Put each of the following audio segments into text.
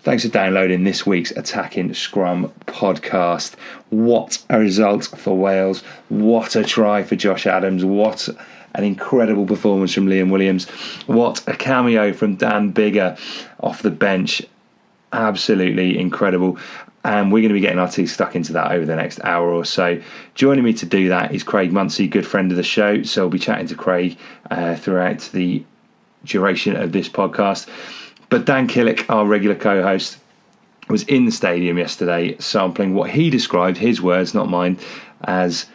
Thanks for downloading this week's Attacking Scrum podcast. What a result for Wales. What a try for Josh Adams. What an incredible performance from Liam Williams. What a cameo from Dan Biggar off the bench. Absolutely incredible. And we're going to be getting our teeth stuck into that over the next hour or so. Joining me to do that is Craig Munsey, good friend of the show. So we'll be chatting to Craig uh, throughout the duration of this podcast. But Dan Killick, our regular co host, was in the stadium yesterday sampling what he described, his words, not mine, as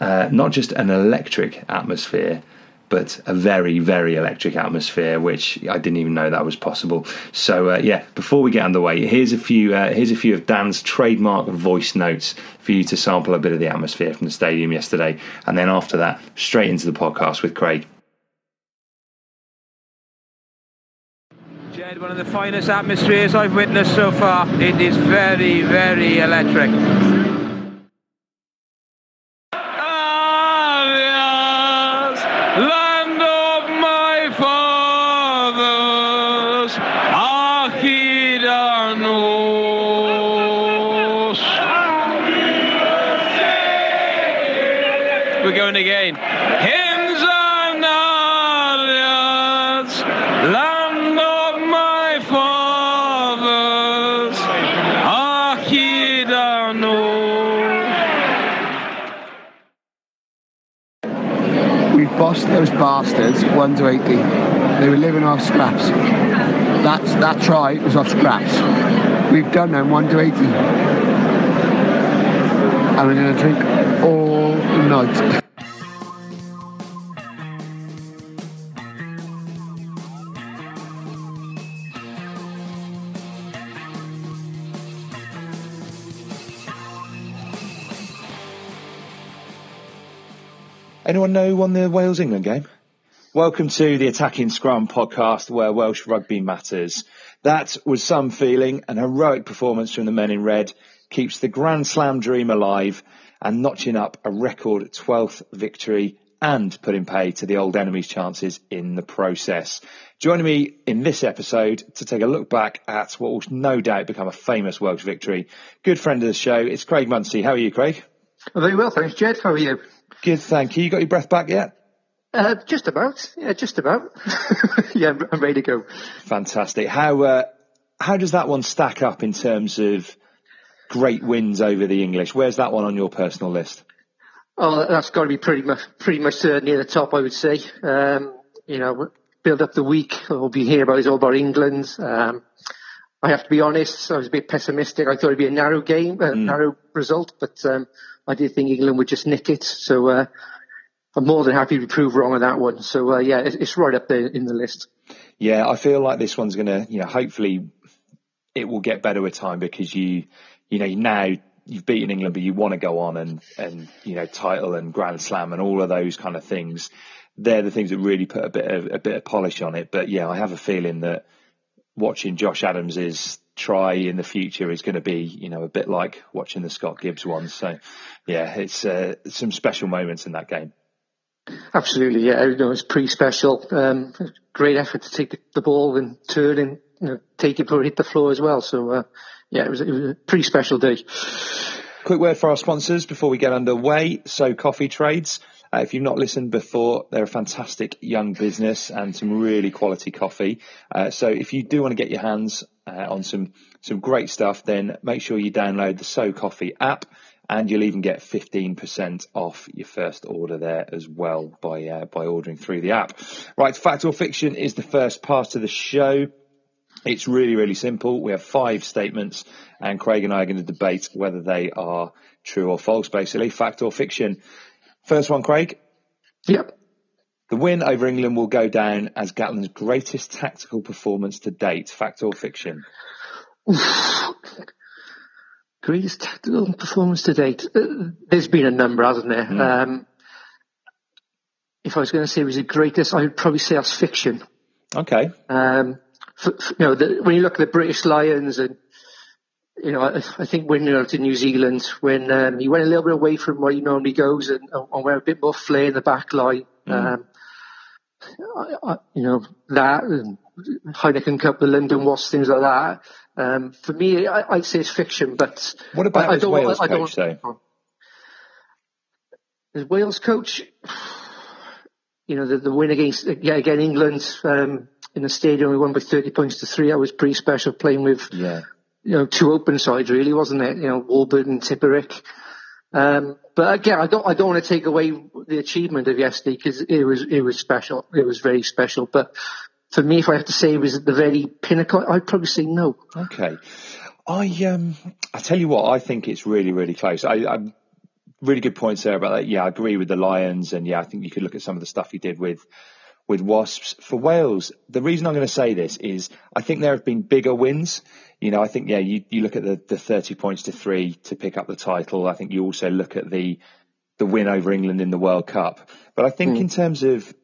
uh, not just an electric atmosphere, but a very, very electric atmosphere, which I didn't even know that was possible. So, uh, yeah, before we get underway, here's a few uh, here's a few of Dan's trademark voice notes for you to sample a bit of the atmosphere from the stadium yesterday, and then after that, straight into the podcast with Craig. Jed, one of the finest atmospheres I've witnessed so far. It is very, very electric. Land of my fathers, Achidanos. We're going again. Bossed those bastards one to eighty. They were living off scraps. That's that try was off scraps. We've done them one to eighty. And we're gonna drink all night. Anyone know who won the Wales England game? Welcome to the Attacking Scrum podcast where Welsh rugby matters. That was some feeling. An heroic performance from the men in red keeps the Grand Slam dream alive and notching up a record 12th victory and putting pay to the old enemy's chances in the process. Joining me in this episode to take a look back at what will no doubt become a famous Welsh victory. Good friend of the show, it's Craig Munsey. How are you, Craig? Very well, thanks, Jed. How are you? Good, thank you. You got your breath back yet? Uh, just about. Yeah, just about. yeah, I'm- I'm ready to go. Fantastic. How uh, how does that one stack up in terms of great wins over the English? Where's that one on your personal list? Oh, that's got to be pretty much pretty much uh, near the top, I would say. Um, you know, build up the week. All we hear about is all about England. Um, I have to be honest. I was a bit pessimistic. I thought it'd be a narrow game, a narrow result, but um, I did think England would just nick it. So uh, I'm more than happy to prove wrong on that one. So uh, yeah, it's, it's right up there in the list. Yeah, I feel like this one's going to, you know, hopefully it will get better with time because you, you know, now you've beaten England, but you want to go on and, and, you know, title and Grand Slam and all of those kind of things. They're the things that really put a bit of, a bit of polish on it. But yeah, I have a feeling that watching Josh Adams's try in the future is going to be, you know, a bit like watching the Scott Gibbs one. So, yeah, it's uh, some special moments in that game. Absolutely, yeah. You know, it's pretty special. Um, great effort to take the, the, ball and turn and you know, take it before it hit the floor as well. So, uh, yeah, it was, it was a pretty special day. Quick word for our sponsors before we get underway. So, Coffee Trades. Uh, if you've not listened before, they're a fantastic young business and some really quality coffee. Uh, so if you do want to get your hands uh, on some some great stuff, then make sure you download the So Coffee app, and you'll even get 15% off your first order there as well by uh, by ordering through the app. Right, fact or fiction is the first part of the show. It's really, really simple. We have five statements, and Craig and I are going to debate whether they are true or false, basically, fact or fiction. First one, Craig. Yep. The win over England will go down as Gatland's greatest tactical performance to date. Fact or fiction? greatest tactical performance to date. Uh, there's been a number, hasn't there? Mm. Um, if I was going to say it was the greatest, I would probably say that's fiction. Okay. Um, for, for, you know, the, when you look at the British Lions and you know, I, I think when you know to New Zealand, when um, he went a little bit away from where he normally goes and, and went a bit more flair in the back line. Mm. Um, I, I, you know that and Heineken Cup, the London Wasps, things like that. Um, for me, I, would say it's fiction. But what about I, I don't, Wales I, coach? Though? The Wales coach, you know, the, the win against yeah, again England um, in the stadium, we won by thirty points to three. That was pretty special playing with yeah you know, two open sides really, wasn't it? You know, Warburton and Tipuric. Um, but again, I don't, I don't want to take away the achievement of yesterday because it was, it was special. It was very special. But for me, if I have to say it was at the very pinnacle, I'd probably say no. Okay. I, um, I tell you what, I think it's really, really close. I, I'm really good points there about that. Yeah, I agree with the Lions. And yeah, I think you could look at some of the stuff he did with, with Wasps. For Wales, the reason I'm going to say this is I think there have been bigger wins you know, I think, yeah, you, you look at the, the 30 points to three to pick up the title. I think you also look at the, the win over England in the World Cup. But I think mm. in terms of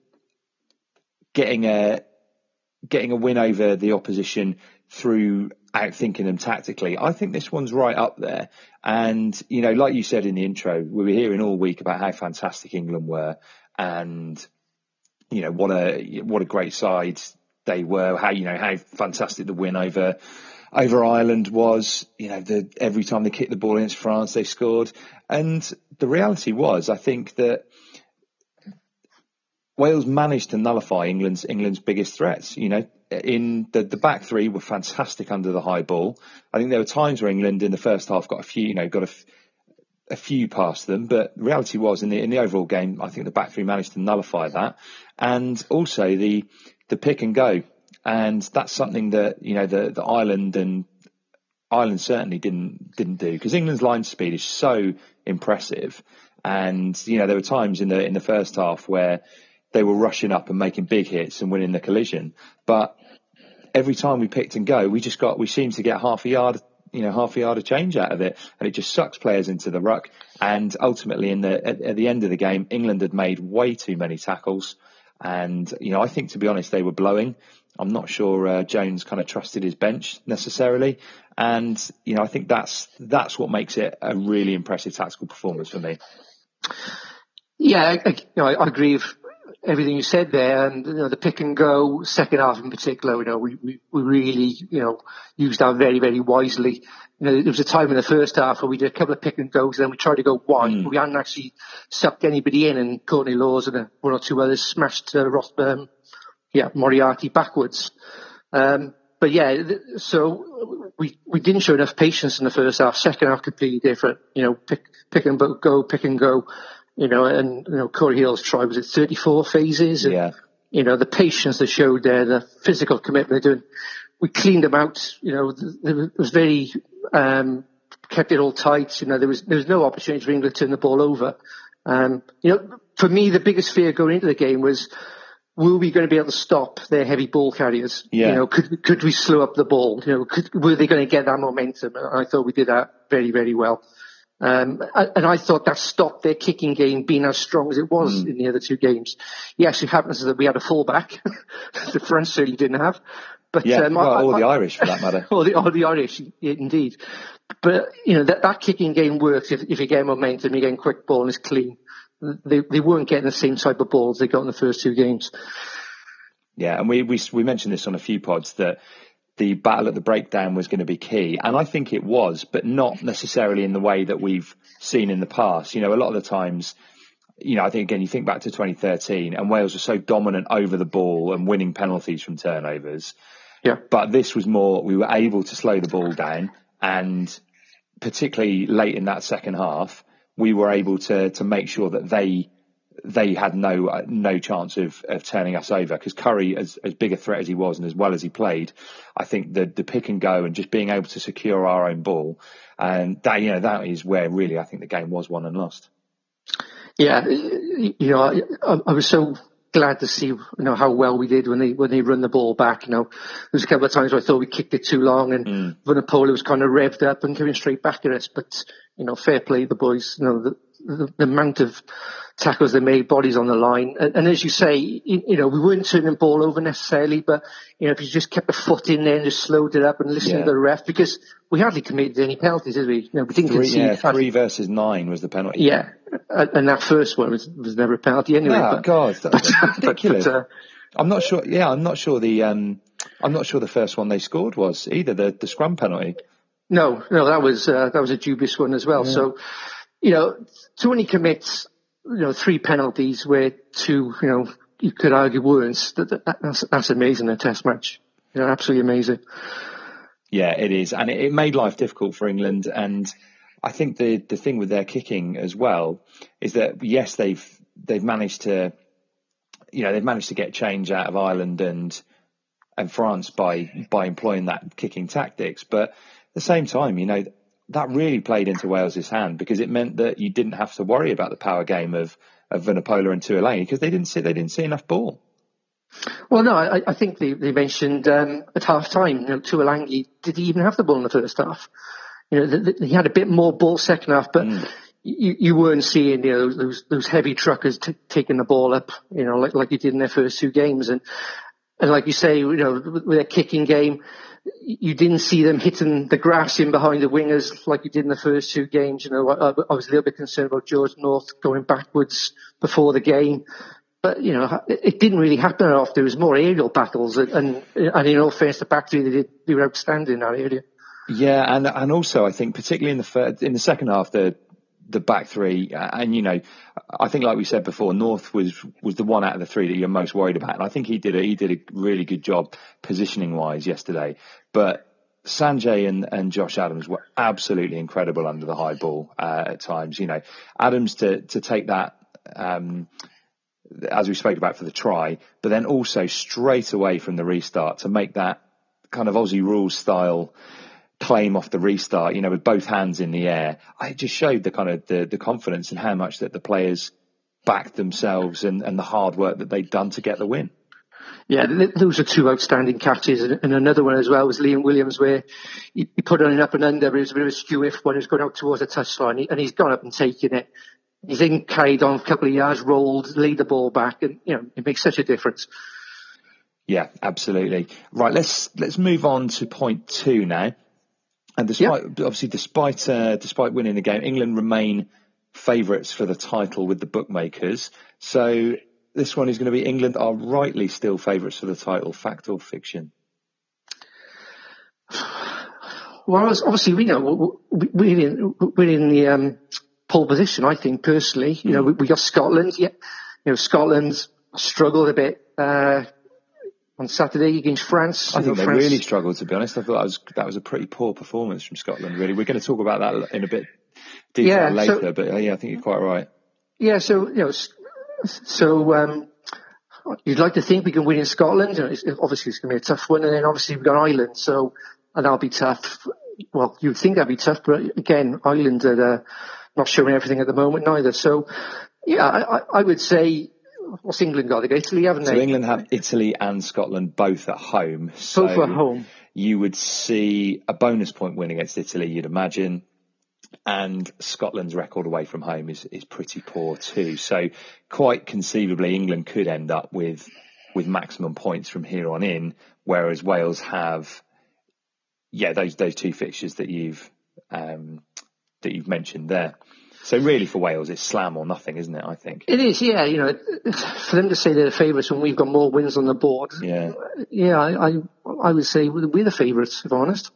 getting a, getting a win over the opposition through outthinking them tactically, I think this one's right up there. And, you know, like you said in the intro, we were hearing all week about how fantastic England were and, you know, what a, what a great side they were, how, you know, how fantastic the win over over Ireland was, you know, the, every time they kicked the ball against France, they scored. And the reality was, I think that Wales managed to nullify England's England's biggest threats. You know, in the the back three were fantastic under the high ball. I think there were times where England in the first half got a few, you know, got a, a few past them, but reality was in the in the overall game, I think the back three managed to nullify that, and also the the pick and go and that's something that you know the the Ireland and Ireland certainly didn't didn't do because England's line speed is so impressive, and you know there were times in the in the first half where they were rushing up and making big hits and winning the collision, but every time we picked and go, we just got we seemed to get half a yard you know half a yard of change out of it, and it just sucks players into the ruck. And ultimately, in the at, at the end of the game, England had made way too many tackles, and you know I think to be honest, they were blowing. I'm not sure uh, Jones kind of trusted his bench necessarily, and you know I think that's that's what makes it a really impressive tactical performance for me. Yeah, I, I, you know, I agree with everything you said there, and you know, the pick and go second half in particular. You know, we, we, we really you know used that very very wisely. You know, there was a time in the first half where we did a couple of pick and goes, and then we tried to go wide, mm. but we hadn't actually sucked anybody in, and Courtney Lawes and one or two others smashed uh, Ross, um, yeah, Moriarty backwards. Um, but yeah, so we, we didn't show enough patience in the first half. Second half completely different. You know, pick, pick and go, pick and go. You know, and you know, Cory Hill's try was it 34 phases. And, yeah. You know, the patience they showed there, the physical commitment they're doing. We cleaned them out. You know, it was very, um, kept it all tight. You know, there was, there was no opportunity for England to turn the ball over. Um, you know, for me, the biggest fear going into the game was, were we going to be able to stop their heavy ball carriers? Yeah. You know, could could we slow up the ball? You know, could, were they going to get that momentum? And I thought we did that very very well. Um, and I thought that stopped their kicking game being as strong as it was mm. in the other two games. Yes, it happens that we had a fullback. the French certainly didn't have. But Yeah, um, well, I- or the I- Irish for that matter. or the or the Irish, indeed. But you know that that kicking game works if if you get momentum, you get quick ball and it's clean. They they weren't getting the same type of balls they got in the first two games. Yeah, and we, we we mentioned this on a few pods that the battle at the breakdown was going to be key, and I think it was, but not necessarily in the way that we've seen in the past. You know, a lot of the times, you know, I think again, you think back to 2013, and Wales were so dominant over the ball and winning penalties from turnovers. Yeah. But this was more, we were able to slow the ball down, and particularly late in that second half, we were able to to make sure that they they had no uh, no chance of, of turning us over because Curry, as, as big a threat as he was and as well as he played, I think the the pick and go and just being able to secure our own ball, and that you know that is where really I think the game was won and lost. Yeah, you know, I, I was so glad to see you know how well we did when they when they run the ball back. You know, there was a couple of times where I thought we kicked it too long, and mm. Vunipola was kind of revved up and coming straight back at us. But you know, fair play the boys. You know, the, the, the amount of tackles they made, bodies on the line, and, and as you say, you, you, know, we weren't turning the ball over necessarily, but you know, if you just kept a foot in there and just slowed it up and listened Yeah. to the ref, because we hardly committed any penalties, did we? You know, we didn't Three, concede. yeah, three versus nine was the penalty. Yeah, and that first one was, was never a penalty anyway. No, but, God, that- that's but- ridiculous. but, uh, I'm not sure. Yeah, I'm not sure the um, I'm not sure the first one they scored was either the the scrum penalty. No, no, that was uh, that was a dubious one as well. So, you know, to when he commits, you know, three penalties where two, you know, you could argue weren't. That, that, that's that's amazing in a Test match. You know, absolutely amazing. Yeah, it is, and it, it made life difficult for England. And I think the the thing with their kicking as well is that yes, they've they've managed to, you know, they've managed to get change out of Ireland and and France by by employing that kicking tactics. But the same time, you know, that really played into Wales's hand because it meant that you didn't have to worry about the power game of of Vunipola and Tuilagi because they didn't see they didn't see enough ball. Well, no, I, I think they, they mentioned um, at half time, you know, Tuilagi, did he even have the ball in the first half? You know, th- th- he had a bit more ball second half, but you, you weren't seeing, you know, those, those heavy truckers t- taking the ball up, you know, like, like you did in their first two games. And, and like you say, you know, with with their kicking game, you didn't see them hitting the grass in behind the wingers like you did in the first two games. You know, I, I was a little bit concerned about George North going backwards before the game. But, you know, it, didn't really happen enough. There was more aerial battles and, and, and in all fairness, the back three, they, did, they were outstanding in that area. Yeah, and and also I think particularly in the in the second half the the back three uh, and you know I think like we said before North was was the one out of the three that you're most worried about and I think he did a, he did a really good job positioning wise yesterday. But Sanjay and, and Josh Adams were absolutely incredible under the high ball uh, at times you know. Adams to to take that um, as we spoke about for the try but then also straight away from the restart to make that kind of Aussie rules style claim off the restart, you know, with both hands in the air. I just showed the kind of the, the confidence and how much that the players backed themselves and, and the hard work that they'd done to get the win. Yeah, those are two outstanding catches, and, and another one as well was Liam Williams, where he, he put on an up and under, but it was a bit of a skew if when he was going out towards the touchline, he- and he's gone up and taken it. He's then carried on a couple of yards, rolled, laid the ball back, and you know it makes such a difference. Yeah, absolutely. Right, let's let's move on to point two now. And despite obviously despite uh, despite winning the game, England remain favourites for the title with the bookmakers. So this one is going to be England are rightly still favourites for the title. Fact or fiction? Well, obviously, we know we- we're in we're in the um, pole position. I think personally, you know, we, we got Scotland. Yeah, you know, Scotland struggled a bit uh, on Saturday against France. I think they France- really struggled to be honest. I thought that was that was a pretty poor performance from Scotland. Really, we're going to talk about that in a bit detail Yeah, so- later. but uh, yeah, I think you're quite right. Yeah, so you know, so, um, you'd like to think we can win in Scotland. You know, it's, obviously, it's going to be a tough one, and then obviously we've got Ireland, so and that'll be tough. Well, you'd think that'd be tough, but again, Ireland are uh, not showing everything at the moment neither. So, yeah, I, I would say what's England got? They got Italy, haven't So? England have Italy and Scotland both at home. So Both at home. You would see a bonus point win against Italy, you'd imagine. And Scotland's record away from home is, is pretty poor too. So quite conceivably England could end up with with maximum points from here on in. whereas Wales have, yeah, those those two fixtures that you've um, that you've mentioned there. So really, for Wales, it's slam or nothing, isn't it? I think it is. Yeah, you know, for them to say they're the favourites when we've got more wins on the board. Yeah, yeah, I I, I would say we're the favourites, if I'm honest.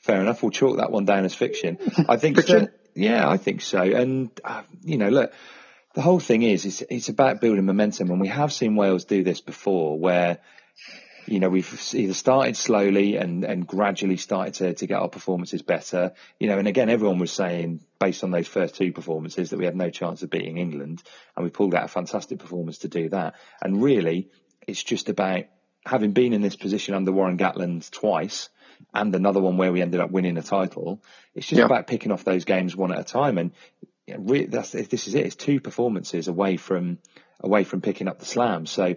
Fair enough. We'll chalk that one down as fiction. I think. fiction? yeah, I think so. And uh, you know, look, the whole thing is, it's, it's about building momentum, and we have seen Wales do this before, where you know, we've either started slowly and, and gradually started to, to get our performances better. You know, and again, everyone was saying based on those first two performances that we had no chance of beating England and we pulled out a fantastic performance to do that. And really, it's just about having been in this position under Warren Gatland twice and another one where we ended up winning a title. It's just yeah. about picking off those games one at a time. And you know, really, that's, this is it. It's two performances away from, away from picking up the slam. So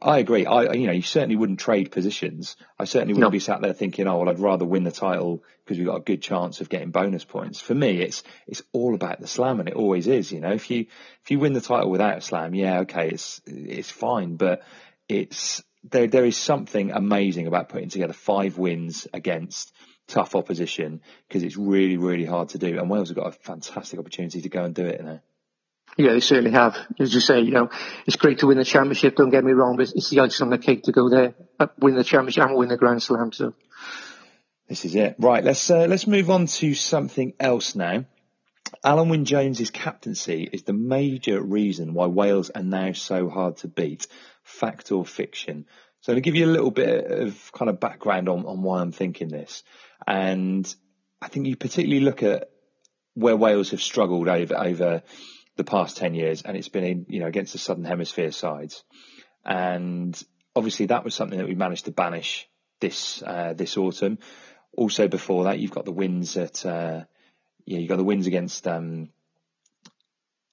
I agree. I, you know, you certainly wouldn't trade positions. I certainly wouldn't no. be sat there thinking, oh, well, I'd rather win the title because we've got a good chance of getting bonus points. For me, it's, it's all about the slam and it always is, you know, if you, if you win the title without a slam, yeah, okay, it's, it's fine, but it's, there, there is something amazing about putting together five wins against tough opposition because it's really, really hard to do. And Wales have got a fantastic opportunity to go and do it now. Yeah, they certainly have. As you say, you know, it's great to win the championship. Don't get me wrong, but it's the icing on the cake to go there, uh, win the championship, and win the Grand Slam. So this is it. Right. Let's uh, let's move on to something else now. Alun Wyn Jones's captaincy is the major reason why Wales are now so hard to beat. Fact or fiction? So to give you a little bit of kind of background on, on why I'm thinking this, and I think you particularly look at where Wales have struggled over over the past 10 years and it's been in, you know, against the Southern Hemisphere sides. And obviously that was something that we managed to banish this, uh, this autumn. Also before that, you've got the wins at, uh, yeah, you got the wins against, um,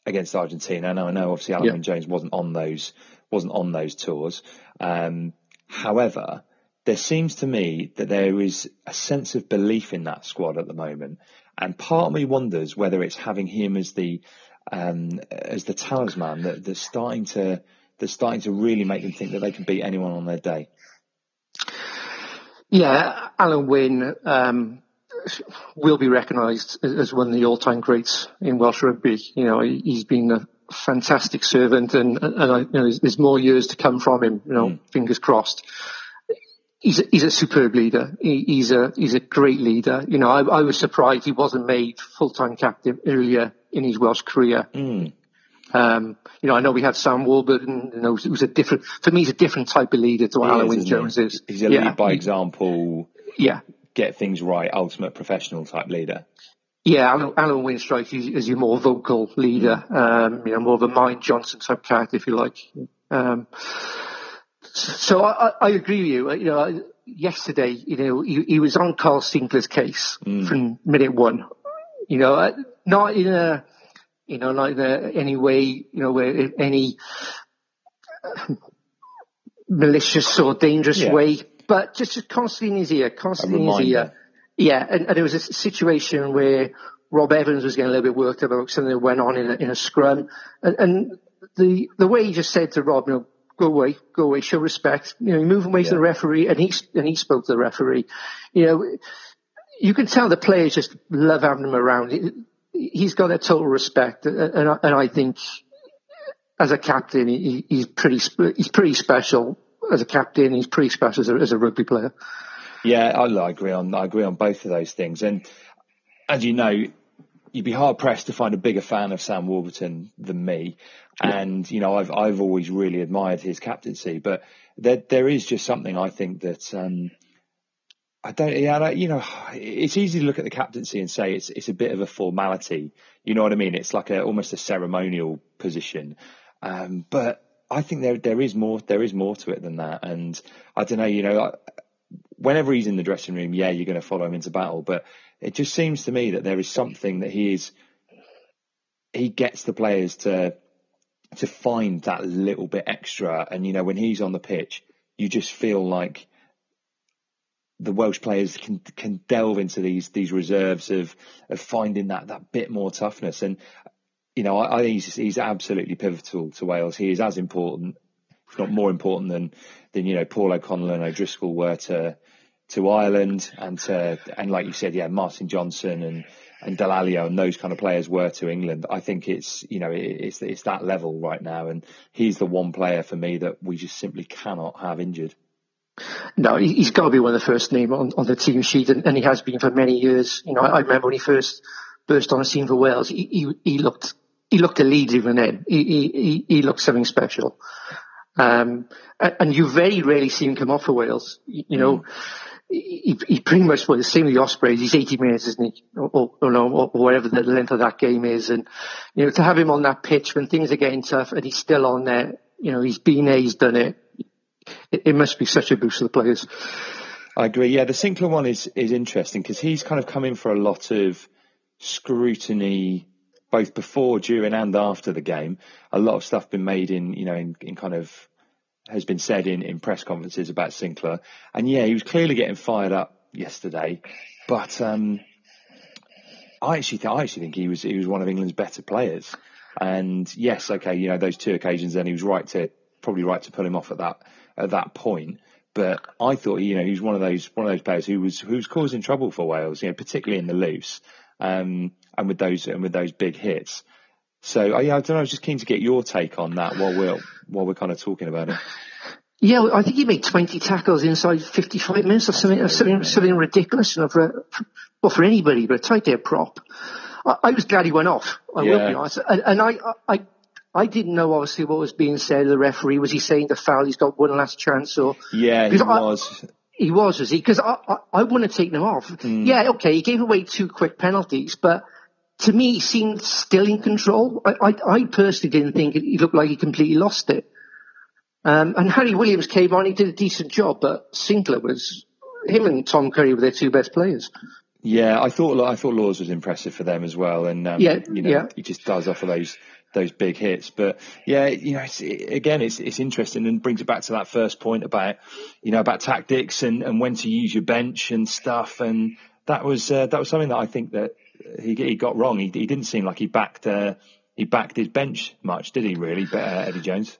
against Argentina. Now I know obviously Alun Wyn Jones wasn't on those, wasn't on those tours. Um, however, there seems to me that there is a sense of belief in that squad at the moment. And part of me wonders whether it's having him as the um, as the talisman that, that's starting to that's starting to really make them think that they can beat anyone on their day. Yeah, Alun Wyn um, will be recognised as one of the all-time greats in Welsh rugby. You know, he's been a fantastic servant, and and I, you know, there's more years to come from him. You know, mm. fingers crossed. He's a, he's a superb leader. He, he's a he's a great leader. You know, I, I was surprised he wasn't made full-time captain earlier in his Welsh career. Mm. Um, you know, I know we had Sam Warburton. You know, it was a different for me. He's a different type of leader to what Wyn Jones is. He's a yeah. lead by example. Yeah, get things right, ultimate professional type leader. Yeah, Alan, Alun Wyn strikes you as your more vocal leader. Mm. Um, you know, more of a Mind Johnson type character, if you like. Um, so I, I, agree with you. You know, yesterday, you know, he, he was on Kyle Sinckler's case mm. from minute one. You know, uh, not in a, you know, like in a, any way, you know, where any malicious or dangerous yeah. way, but just constantly in his ear, constantly in his ear. Yeah, and, and there was a situation where Rob Evans was getting a little bit worked about something that went on in a, in a scrum, and, and the the way he just said to Rob, you know, go away, go away, show respect. You know, you move away yeah. to the referee, and he and he spoke to the referee. You know, you can tell the players just love having him around. He's got that total respect, and I, and I think as a captain, he, he's pretty he's pretty special as a captain. He's pretty special as a, as a rugby player. Yeah, I, I agree on I agree on both of those things, and as you know, you'd be hard pressed to find a bigger fan of Sam Warburton than me. And you know, I've I've always really admired his captaincy, but there there is just something I think that um, I don't, yeah, you know, it's easy to look at the captaincy and say it's it's a bit of a formality. You know what I mean? It's like a almost a ceremonial position. Um, but I think there there is more there is more to it than that. And I don't know, you know, whenever he's in the dressing room, yeah, you're going to follow him into battle. But it just seems to me that there is something that he is he gets the players to to find that little bit extra. And you know, when he's on the pitch, you just feel like the Welsh players can can delve into these these reserves of of finding that that bit more toughness. And you know, I, I think he's he's absolutely pivotal to Wales. He is as important if not more important than than you know Paul O'Connell and O'Driscoll were to to Ireland and to and like you said, yeah, Martin Johnson and and Dallaglio and those kind of players were to England. I think it's you know it, it's it's that level right now, and he's the one player for me that we just simply cannot have injured. No, he's got to be one of the first name on, on the team sheet, and, and, he has been for many years. You know, I, I, remember when he first burst on the scene for Wales, he, he, he looked he looked a lead even then. He, he, he looked something special. Um, and, you very rarely see him come off for Wales. You, know, mm he, he pretty much well the same with the Ospreys. He's 80 minutes, isn't he? Or, or, or, or whatever the length of that game is. And you know, to have him on that pitch when things are getting tough and he's still on there, you know, he's been there, he's done it. It, must be such a boost to the players. I agree. Yeah, the Sinckler one is is interesting because he's kind of come in for a lot of scrutiny both before, during, and after the game. A lot of stuff been made in, you know, in, in kind of has been said in, in press conferences about Sinckler, And yeah, he was clearly getting fired up yesterday, but um, I actually th- I actually think he was he was one of England's better players. And yes, okay, you know those two occasions, then he was right to probably right to pull him off at that at that point. But I thought you know he was one of those one of those players who was who was causing trouble for Wales, you know, particularly in the loose, um, and with those and with those big hits. So uh, yeah, I don't know. I was just keen to get your take on that while we're while we're kind of talking about it. Yeah, I think he made 20 tackles inside 55 minutes or something, something, something ridiculous. You for, well, for anybody, but a tight end prop. I, I, was glad he went off. I yeah. will be honest. And, and I, I, I didn't know obviously what was being said. The referee was he saying the foul? He's got one last chance, or yeah, he was. he was, was he? Because I, I, I wouldn't have taken him off. Mm. Yeah, okay, he gave away two quick penalties, but to me, he seemed still in control. I, I, I personally didn't think he looked like he completely lost it. Um, and Harry Williams came on, he did a decent job, but Sinckler was, him and Tom Curry were their two best players. Yeah, I thought I thought Lawes was impressive for them as well, and um, yeah, you know yeah. he just does offer those those big hits. But yeah, you know, it's, it, again, it's it's interesting and brings it back to that first point about you know about tactics and, and when to use your bench and stuff. And that was uh, that was something that I think that he, he got wrong. He, he didn't seem like he backed uh, he backed his bench much, did he? Really, but, uh, Eddie Jones.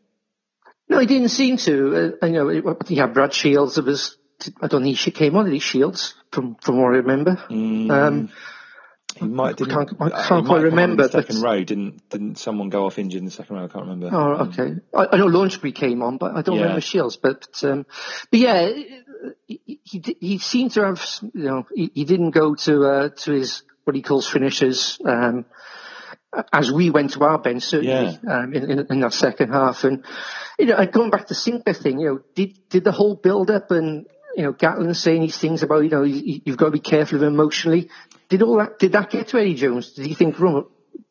No, he didn't seem to. Uh, you know, he had Brad Shields. It was I don't think he came on. Did he Shields from from what I remember? Mm. Um, he might. I can't, I can't quite remember. second row didn't didn't someone go off injured in the second row? I can't remember. Oh, okay. I, I know Launchbury came on, but I don't yeah. remember Shields. But um, but yeah, he, he, he seemed to have you know he, he didn't go to uh, to his what he calls finishers. Um, as we went to our bench, certainly yeah. um, in, in, in, that second half, and you know, and going back to the Sinckler thing, you know, did did the whole build up and you know Gatland saying these things about you know you, have got to be careful of him emotionally. Did all that did that get to Eddie Jones? Did he think,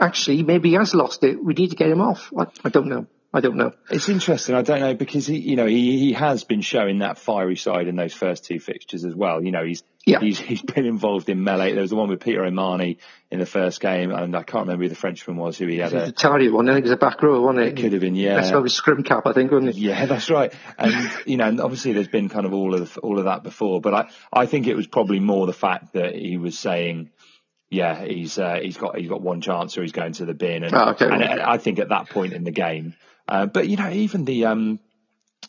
actually, maybe he has lost it. We need to get him off. I, I don't know. I don't know. It's interesting. I don't know because he, you know, he, he has been showing that fiery side in those first two fixtures as well. You know, he's yeah. he's he's been involved in melee. There was the one with Peter O'Mahony in the first game, and I can't remember who the Frenchman was who he had. A, the Tardy one. I think it was a back row, wasn't it? It could have been, yeah. That's probably scrum cap, I think, wasn't it? Yeah, that's right. And you know, obviously there's been kind of all of all of that before, but I I think it was probably more the fact that he was saying yeah, he's uh, he's got he's got one chance or he's going to the bin, and, oh, okay. and I think at that point in the game, uh, but you know, even the um,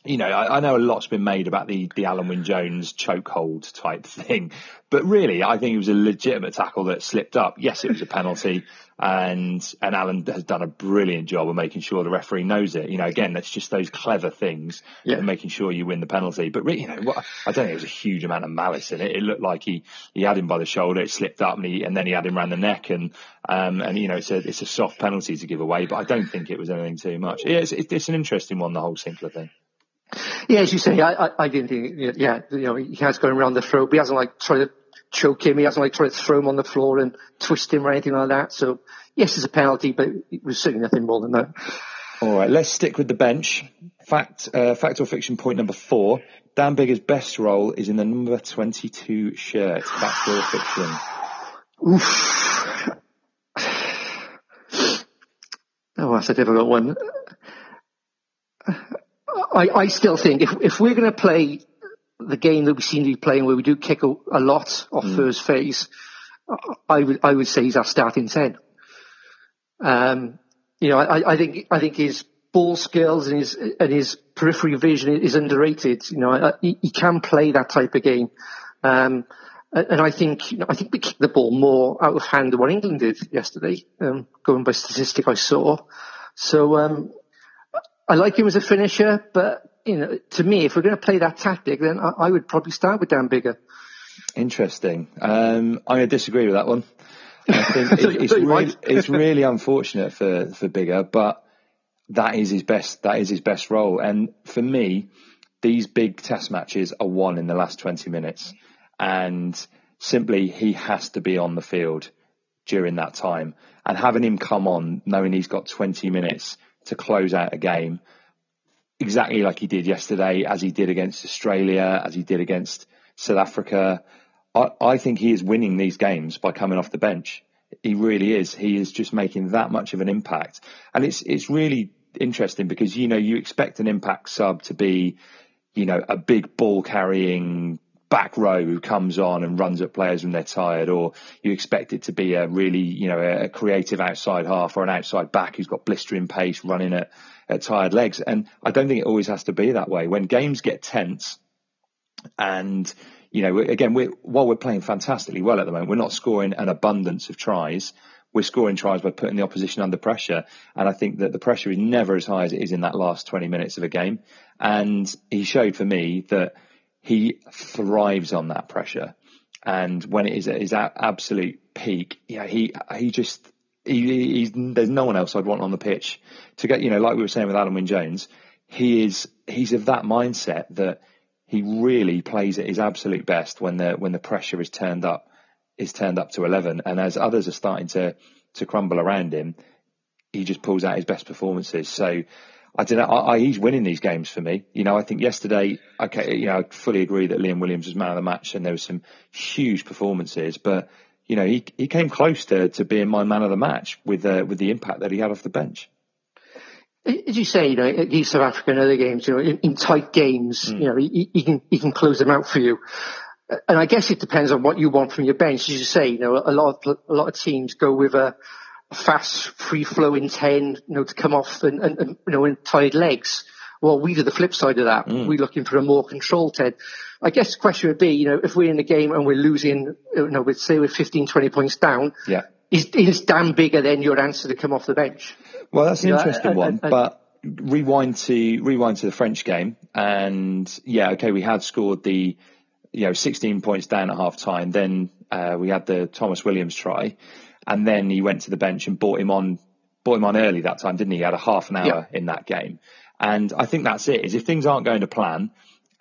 you know, I, I, know a lot's been made about the the Alun Wyn Jones chokehold type thing, but really, I think it was a legitimate tackle that slipped up. Yes, it was a penalty, and and Alun has done a brilliant job of making sure the referee knows it. You know, again, that's just those clever things, yeah. making sure you win the penalty. But really, you know, what, I don't think there was a huge amount of malice in it. It looked like he he had him by the shoulder, it slipped up, and he and then he had him around the neck, and um and you know, it's a it's a soft penalty to give away, but I don't think it was anything too much. Yeah, it's, it's an interesting one, the whole Sinckler thing. Yeah, as you say, I, I, I didn't think, yeah, you know, he has gone around the throat, but he hasn't like tried to choke him. He hasn't like tried to throw him on the floor and twist him or anything like that. So yes, it's a penalty, but it was certainly nothing more than that. All right, let's stick with the bench. Fact, uh, fact or fiction point number four. Dan Biggar's best role is in the number 22 shirt. Fact or fiction? Oof. Oh, that's a difficult one. I, I still think if, if we're going to play the game that we seem to be playing where we do kick a, a lot off mm. first phase, I would, I would say he's our starting 10. Um, you know, I, I think, I think his ball skills and his and his periphery vision is underrated. You know, he, he can play that type of game. Um, and I think you know, I think we kicked the ball more out of hand than what England did yesterday, um, going by statistic I saw. So um, I like him as a finisher, but you know, to me, if we're going to play that tactic, then I, I would probably start with Dan Biggar. Interesting. Um, I'm going to disagree with that one. I think it, it's, really, it's really unfortunate for, for Biggar, but that is his best. That is his best role. And for me, these big test matches are won in the last 20 minutes, and simply he has to be on the field during that time. And having him come on, knowing he's got 20 minutes to close out a game, exactly like he did yesterday, as he did against Australia, as he did against South Africa. I, I think he is winning these games by coming off the bench. He really is. He is just making that much of an impact, and it's it's really interesting because you know you expect an impact sub to be, you know, a big ball carrying back row who comes on and runs at players when they're tired, or you expect it to be a really, you know, a creative outside half or an outside back who's got blistering pace running at, at tired legs. And I don't think it always has to be that way. When games get tense and you know, again, we're, while we're playing fantastically well at the moment, we're not scoring an abundance of tries. We're scoring tries by putting the opposition under pressure. And I think that the pressure is never as high as it is in that last 20 minutes of a game. And he showed for me that he thrives on that pressure. And when it is at his absolute peak, yeah, he, he just, he, there's no one else I'd want on the pitch to get, you know, like we were saying with Alun Wyn Jones, he is, he's of that mindset that he really plays at his absolute best when the when the pressure is turned up is turned up to eleven, and as others are starting to to crumble around him, he just pulls out his best performances. So I don't know. I, I, he's winning these games for me. You know, I think yesterday, okay, you know, I fully agree that Liam Williams was man of the match, and there were some huge performances, but you know, he he came close to to being my man of the match with uh, with the impact that he had off the bench as you say, you know, against South Africa and other games, you know, in, in tight games, mm. you know, he, he, can he can close them out for you. And I guess it depends on what you want from your bench. As you say, you know, a lot of, a lot of teams go with a, a fast, free flowing ten, you know, to come off and, and, and you know, in tired legs. Well, we do the flip side of that. Mm. We're looking for a more controlled ten. I guess the question would be, you know, if we're in a game and we're losing, you know, we'd say we're 15, 20 points down, yeah. is, is Dan Biggar than your answer to come off the bench? Well, that's an you interesting know, one, but rewind to rewind to the French game, and yeah, okay, we had scored the you know 16 points down at half time. Then uh, we had the Thomas Williams try, and then he went to the bench and bought him on brought him on early that time, didn't he? He had a half an hour in that game, and I think that's it. Is if things aren't going to plan.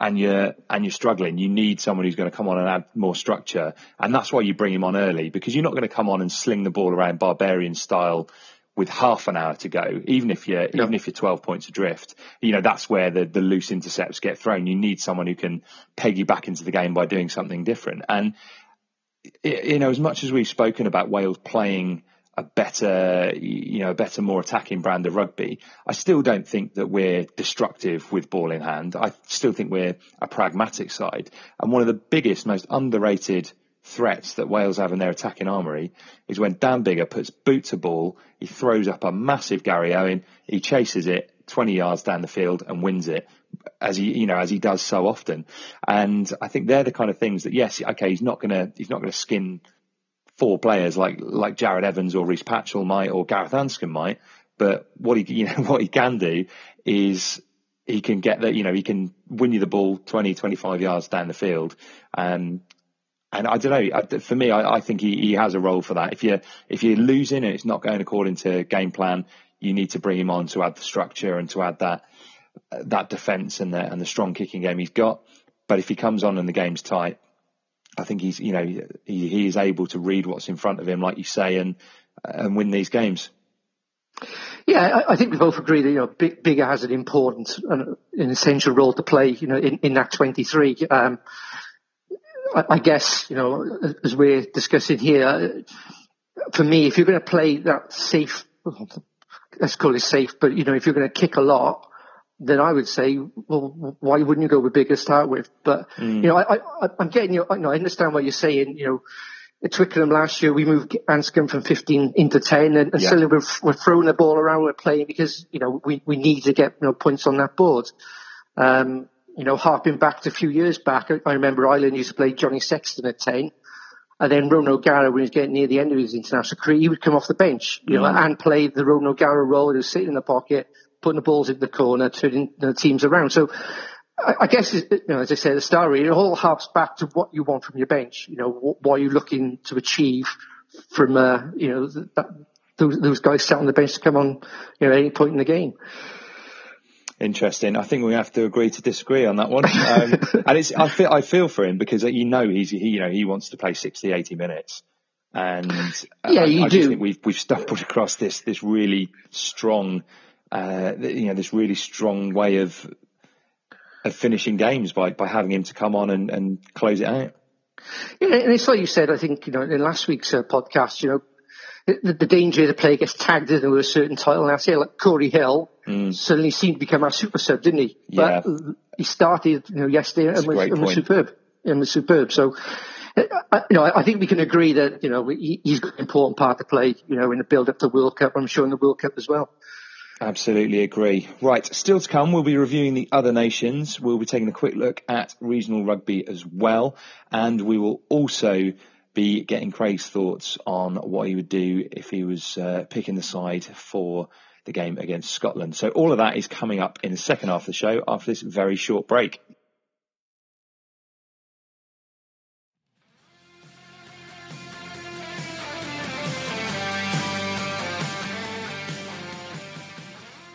And you're and you're struggling. You need someone who's going to come on and add more structure, and that's why you bring him on early because you're not going to come on and sling the ball around barbarian style with half an hour to go, even if you're yeah. even if you're 12 points adrift, you know that's where the the loose intercepts get thrown. You need someone who can peg you back into the game by doing something different. And you know, as much as we've spoken about Wales playing a better, you know, a better, more attacking brand of rugby, I still don't think that we're destructive with ball in hand. I still think we're a pragmatic side. And one of the biggest, most underrated threats that Wales have in their attacking armoury is when Dan Biggar puts boot to ball, he throws up a massive Garryowen, he chases it 20 yards down the field and wins it as he, you know, as he does so often. And I think they're the kind of things that, yes, okay, he's not going to, he's not going to skin four players like, like Jarrod Evans or Rhys Patchell might or Gareth Anscombe might. But what he, you know, what he can do is he can get that, you know, he can win you the ball 20, 25 yards down the field. Um, and I don't know. For me, I, I think he, he, has a role for that. If you're if you're losing and it's not going according to game plan, you need to bring him on to add the structure and to add that that defence and the and the strong kicking game he's got. But if he comes on and the game's tight, I think he's you know he, he is able to read what's in front of him, like you say, and and win these games. Yeah, I, I think we both agree that you know Big, Biggar has an important and an essential role to play. You know, in, in that twenty three. Um, I guess, you know, as we're discussing here, for me, if you're going to play that safe, let's call it safe, but you know, if you're going to kick a lot, then I would say, well, why wouldn't you go with Biggar to start with? But mm. you know, I, I, I'm getting you. I, know, I understand what you're saying. You know, at Twickenham last year, we moved Anscombe from 15 into 10, and, and Yeah. suddenly we're, we're throwing the ball around, we're playing because you know we, we need to get you know points on that board. Um, you know, harping back to a few years back, I, I remember Ireland used to play Johnny Sexton at 10. And then Ron O'Gara, when he was getting near the end of his international career, he would come off the bench, you know, and play the Ron O'Gara role. He was sitting in the pocket, putting the balls in the corner, turning the teams around. So I, I guess, you know, as I said at the start, really, it all harps back to what you want from your bench. You know, what, what are you looking to achieve from, uh, you know, that, those, those guys sat on the bench to come on, you know, at any point in the game. Interesting. I think we have to agree to disagree on that one. Um, and it's, I feel, I feel for him because you know he's, he, you know, he wants to play 60, 80 minutes. And uh, Yeah, I, you I do. just think we've, we've stumbled across this, this really strong, uh, you know, this really strong way of, of finishing games by, by having him to come on and, and close it out. Yeah, and it's like you said, I think, you know, in last week's uh, podcast, you know, the, the danger the player gets tagged in with a certain title. And I say, like Cory Hill mm. suddenly seemed to become our super sub, didn't he? Yeah. But he started, you know, yesterday That's and was, and was superb. And was superb. So, I- you know, I I think we can agree that, you know, he, he's got an important part to play, you know, in the build up to the World Cup. I'm sure in the World Cup as well. Absolutely agree. Right, still to come, we'll be reviewing the other nations. We'll be taking a quick look at regional rugby as well. And we will also be getting Craig's thoughts on what he would do if he was uh, picking the side for the game against Scotland. So all of that is coming up in the second half of the show after this very short break.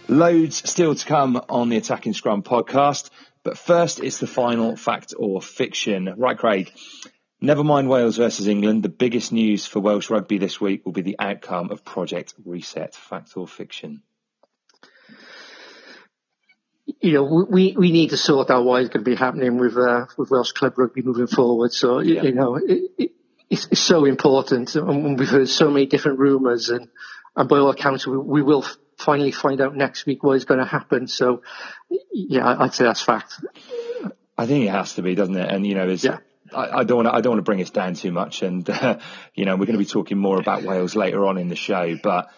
Loads still to come on the Attacking Scrum podcast, but first it's the final fact or fiction. Right, Craig. Never mind Wales versus England. The biggest news for Welsh rugby this week will be the outcome of Project Reset. Fact or fiction? you know, we, we need to sort out what is going to be happening with, uh, with Welsh club rugby moving forward. So, you- Yeah. you know, it, it, it's, it's so important. And we've heard so many different rumours and, and by all accounts, we, we will finally find out next week what is going to happen. So, yeah, I'd say that's fact. I think it has to be, doesn't it? And you know, there's, Yeah. I, don't want to, I don't want to bring us down too much, and uh, you know, we're going to be talking more about Wales later on in the show, but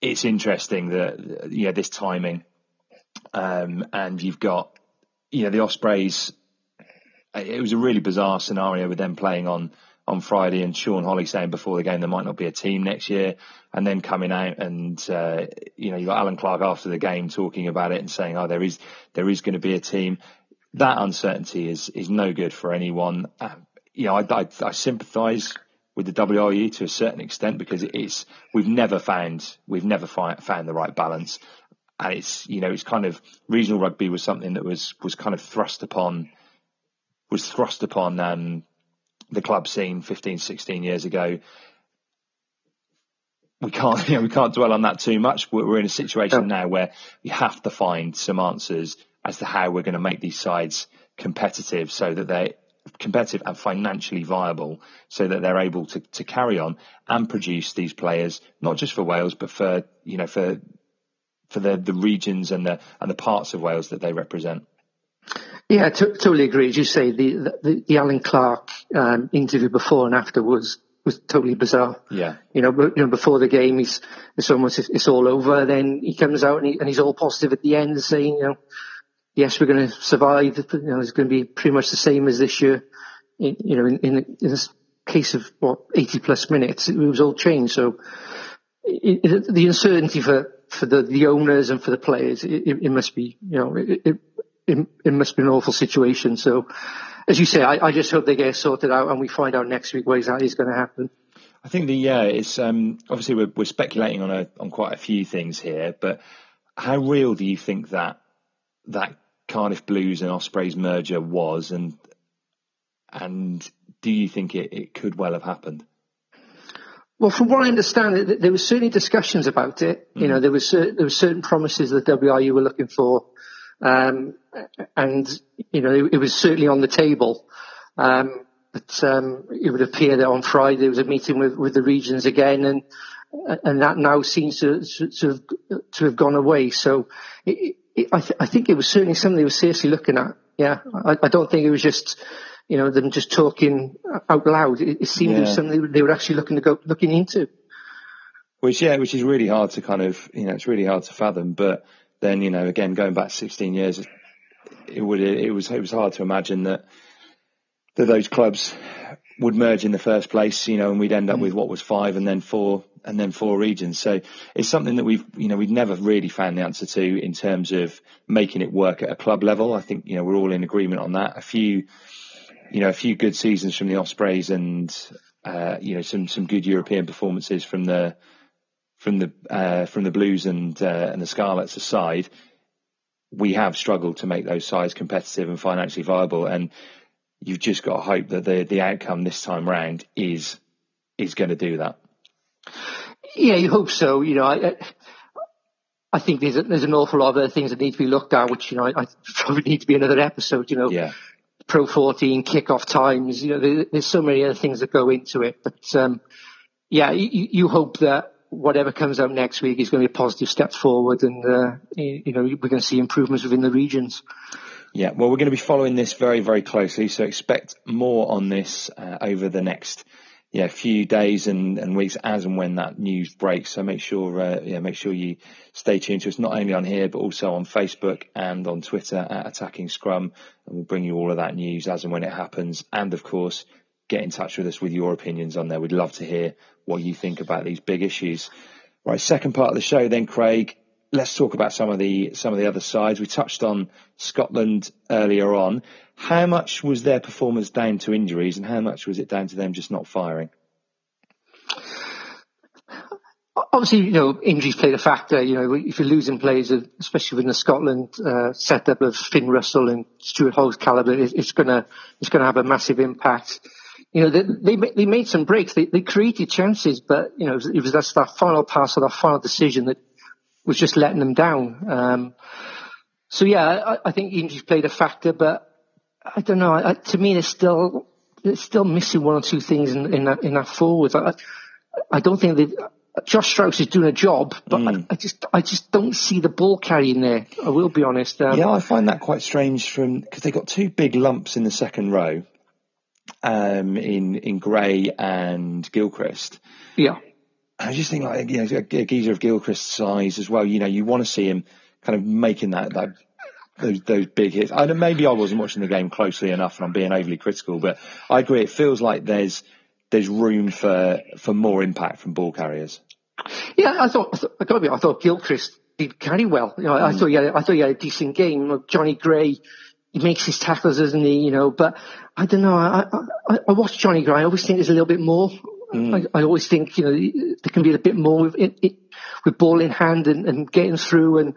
it's interesting that you know this timing, um, and you've got you know the Ospreys. It was a really bizarre scenario with them playing on on Friday, and Sean Holly saying before the game there might not be a team next year, and then coming out and uh, you know you got Allen Clarke after the game talking about it and saying, oh, there is there is going to be a team. That uncertainty is is no good for anyone. Um, you know, I, I, I sympathise with the WRU to a certain extent because it's we've never found we've never fi- found the right balance, and it's you know it's kind of regional rugby was something that was was kind of thrust upon was thrust upon um, the club scene 15, 16 years ago. We can't, you know, we can't dwell on that too much. We're, we're in a situation now where we have to find some answers as to how we're going to make these sides competitive, so that they're competitive and financially viable, so that they're able to, to carry on and produce these players, not just for Wales, but for you know for for the, the regions and the and the parts of Wales that they represent. Yeah, t- totally agree. As you say, the, the, the Allen Clarke um, interview before and after was, was totally bizarre. Yeah. You know, you know, before the game, he's it's almost it's all over. Then he comes out and, he, and he's all positive at the end, saying, you know, yes, we're going to survive. You know, it's going to be pretty much the same as this year. In, you know, in, in, in this case of what 80 plus minutes, it was all changed. So it, it, the uncertainty for for the, the owners and for the players, it, it, must be, you know, it, it, it, it must be an awful situation. So, as you say, I, I just hope they get sorted out and we find out next week what exactly is going to happen. I think the yeah, it's um, obviously we're, we're speculating on a on quite a few things here, but how real do you think that that Cardiff Blues and Ospreys merger was, and and do you think it, it could well have happened? Well, from what I understand, there were certainly discussions about it. You know, there was there were certain promises that WRU were looking for, um, and you know, it, it was certainly on the table. Um, but um, it would appear that on Friday there was a meeting with, with the regions again, and and that now seems to to have, to have gone away. So it, I, th- I think it was certainly something they were seriously looking at. Yeah, I, I don't think it was just you know, than just talking out loud. It, it seemed yeah. something they were actually looking to go looking into. Which yeah, which is really hard to kind of you know it's really hard to fathom. But then you know again going back 16 years, it would it was it was hard to imagine that that those clubs would merge in the first place, you know, and we'd end up mm. with what was five and then four and then four regions. So it's something that we've, you know, we've never really found the answer to in terms of making it work at a club level. I think, you know, we're all in agreement on that. A few, you know, a few good seasons from the Ospreys and, uh, you know, some, some good European performances from the, from the, uh, from the Blues and, uh, and the Scarlets aside, we have struggled to make those sides competitive and financially viable. And, you've just got to hope that the the outcome this time round is is going to do that. Yeah, you hope so. You know, I, I think there's a, there's an awful lot of other things that need to be looked at, which you know I, I probably need to be another episode. You know, yeah. Pro 14 kickoff times. You know, there, there's so many other things that go into it, but um, yeah, you, you hope that whatever comes out next week is going to be a positive step forward, and uh, you know we're going to see improvements within the regions. Yeah, well, we're going to be following this very, very closely. So expect more on this uh, over the next yeah few days and, and weeks as and when that news breaks. So make sure uh, yeah make sure you stay tuned to us not only on here but also on Facebook and on Twitter at Attacking Scrum, and we'll bring you all of that news as and when it happens. And of course, get in touch with us with your opinions on there. We'd love to hear what you think about these big issues. Right, second part of the show then, Craig let's talk about some of the some of the other sides. We touched on Scotland earlier on. How much was their performance down to injuries, and how much was it down to them just not firing? Obviously, you know, injuries played a factor. You know, if you're losing players, especially within the Scotland uh, setup of Finn Russell and Stuart Hogg's caliber, it's gonna it's gonna have a massive impact. You know, they they, made some breaks. They, they created chances, but you know, it was, it was that, that final pass or that final decision that was just letting them down. Um, so yeah, I, I, think injuries played a factor, but I don't know. I, to me, they're still they're still missing one or two things in, in that in that forwards. I, I don't think that Josh Strauss is doing a job, but mm. I, I, just I just don't see the ball carrying there. I will be honest. Um, yeah, I find that quite strange from because they got two big lumps in the second row, um, in in Gray and Gilchrist. Yeah. I just think like you know a geezer of Gilchrist's size as well. You know, you want to see him kind of making that that those those big hits. I maybe I wasn't watching the game closely enough, and I'm being overly critical, but I agree. It feels like there's there's room for for more impact from ball carriers. Yeah, I thought I thought, I, got I thought Gilchrist did carry well. You know, mm. I thought he had, I thought he had a decent game. Jonny Gray, he makes his tackles, doesn't he? You know, but I don't know. I I, I watched Jonny Gray. I always think there's a little bit more Mm. I, I, always think, you know, there can be a bit more with, it, it, with ball in hand and, and, getting through. And,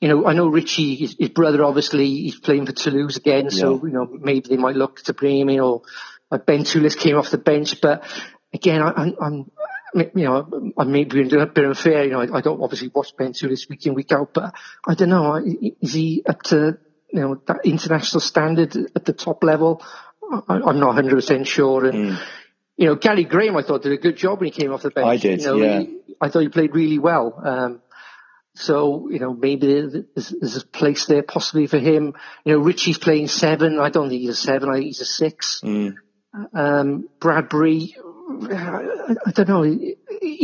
you know, I know Richie, his, his brother, obviously, he's playing for Toulouse again. Yeah. So, you know, maybe they might look to bring him in or uh, Ben Toolis came off the bench. But again, I, am you know, I may be a bit unfair. You know, I, I don't obviously watch Ben Toolis week in, week out, but I don't know. Is he up to, you know, that international standard at the top level? I, am not 100% sure. And, mm you know, Gary Graham, I thought did a good job when he came off the bench. I did, you know, yeah. He, I thought he played really well. Um, so, you know, maybe there's, there's, a place there possibly for him. You know, Richie's playing seven. I don't think he's a seven. I think he's a six. Mm. Um, Bradbury, I, I, don't know. He,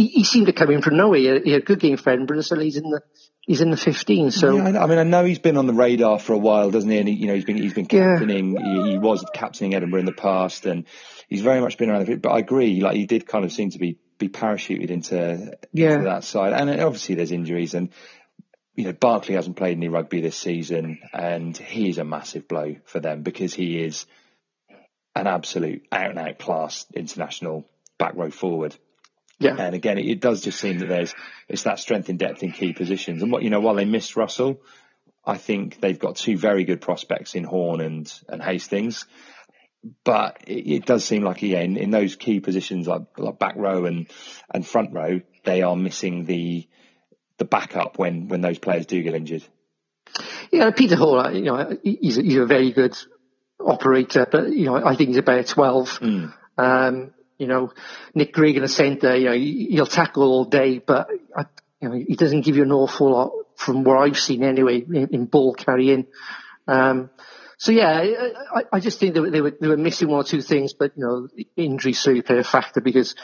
he, seemed to come in from nowhere. He had, he had a good game for Edinburgh, so he's in the he's in the 15. So yeah, I, mean, I know he's been on the radar for a while, doesn't he? And he, you know, he's been he's been captaining. Yeah. He, he, was captaining Edinburgh in the past, and he's very much been around it. But I agree, like he did kind of seem to be be parachuted into, yeah. into that side. And obviously, there's injuries, and you know, Barclay hasn't played any rugby this season, and he is a massive blow for them because he is an absolute out and out class international back row forward. Yeah. And again, it, it, does just seem that there's it's that strength in depth in key positions. And what you know, while they missed Russell, I think they've got two very good prospects in Horne and and Hastings. But it, it does seem like yeah, in, in those key positions like, like back row and and front row, they are missing the the backup when when those players do get injured. Yeah, Peter Horne, you know, he's a, he's a very good operator, but you know, I think he's about twelve. Mm. Um, you know, Nick Grigg in the centre, you know, he'll tackle all day, but I, you know, he doesn't give you an awful lot from what I've seen anyway in, in ball carrying. Um, so yeah, I, I just think they were, they were they were missing one or two things, but you know, injuries certainly play a factor because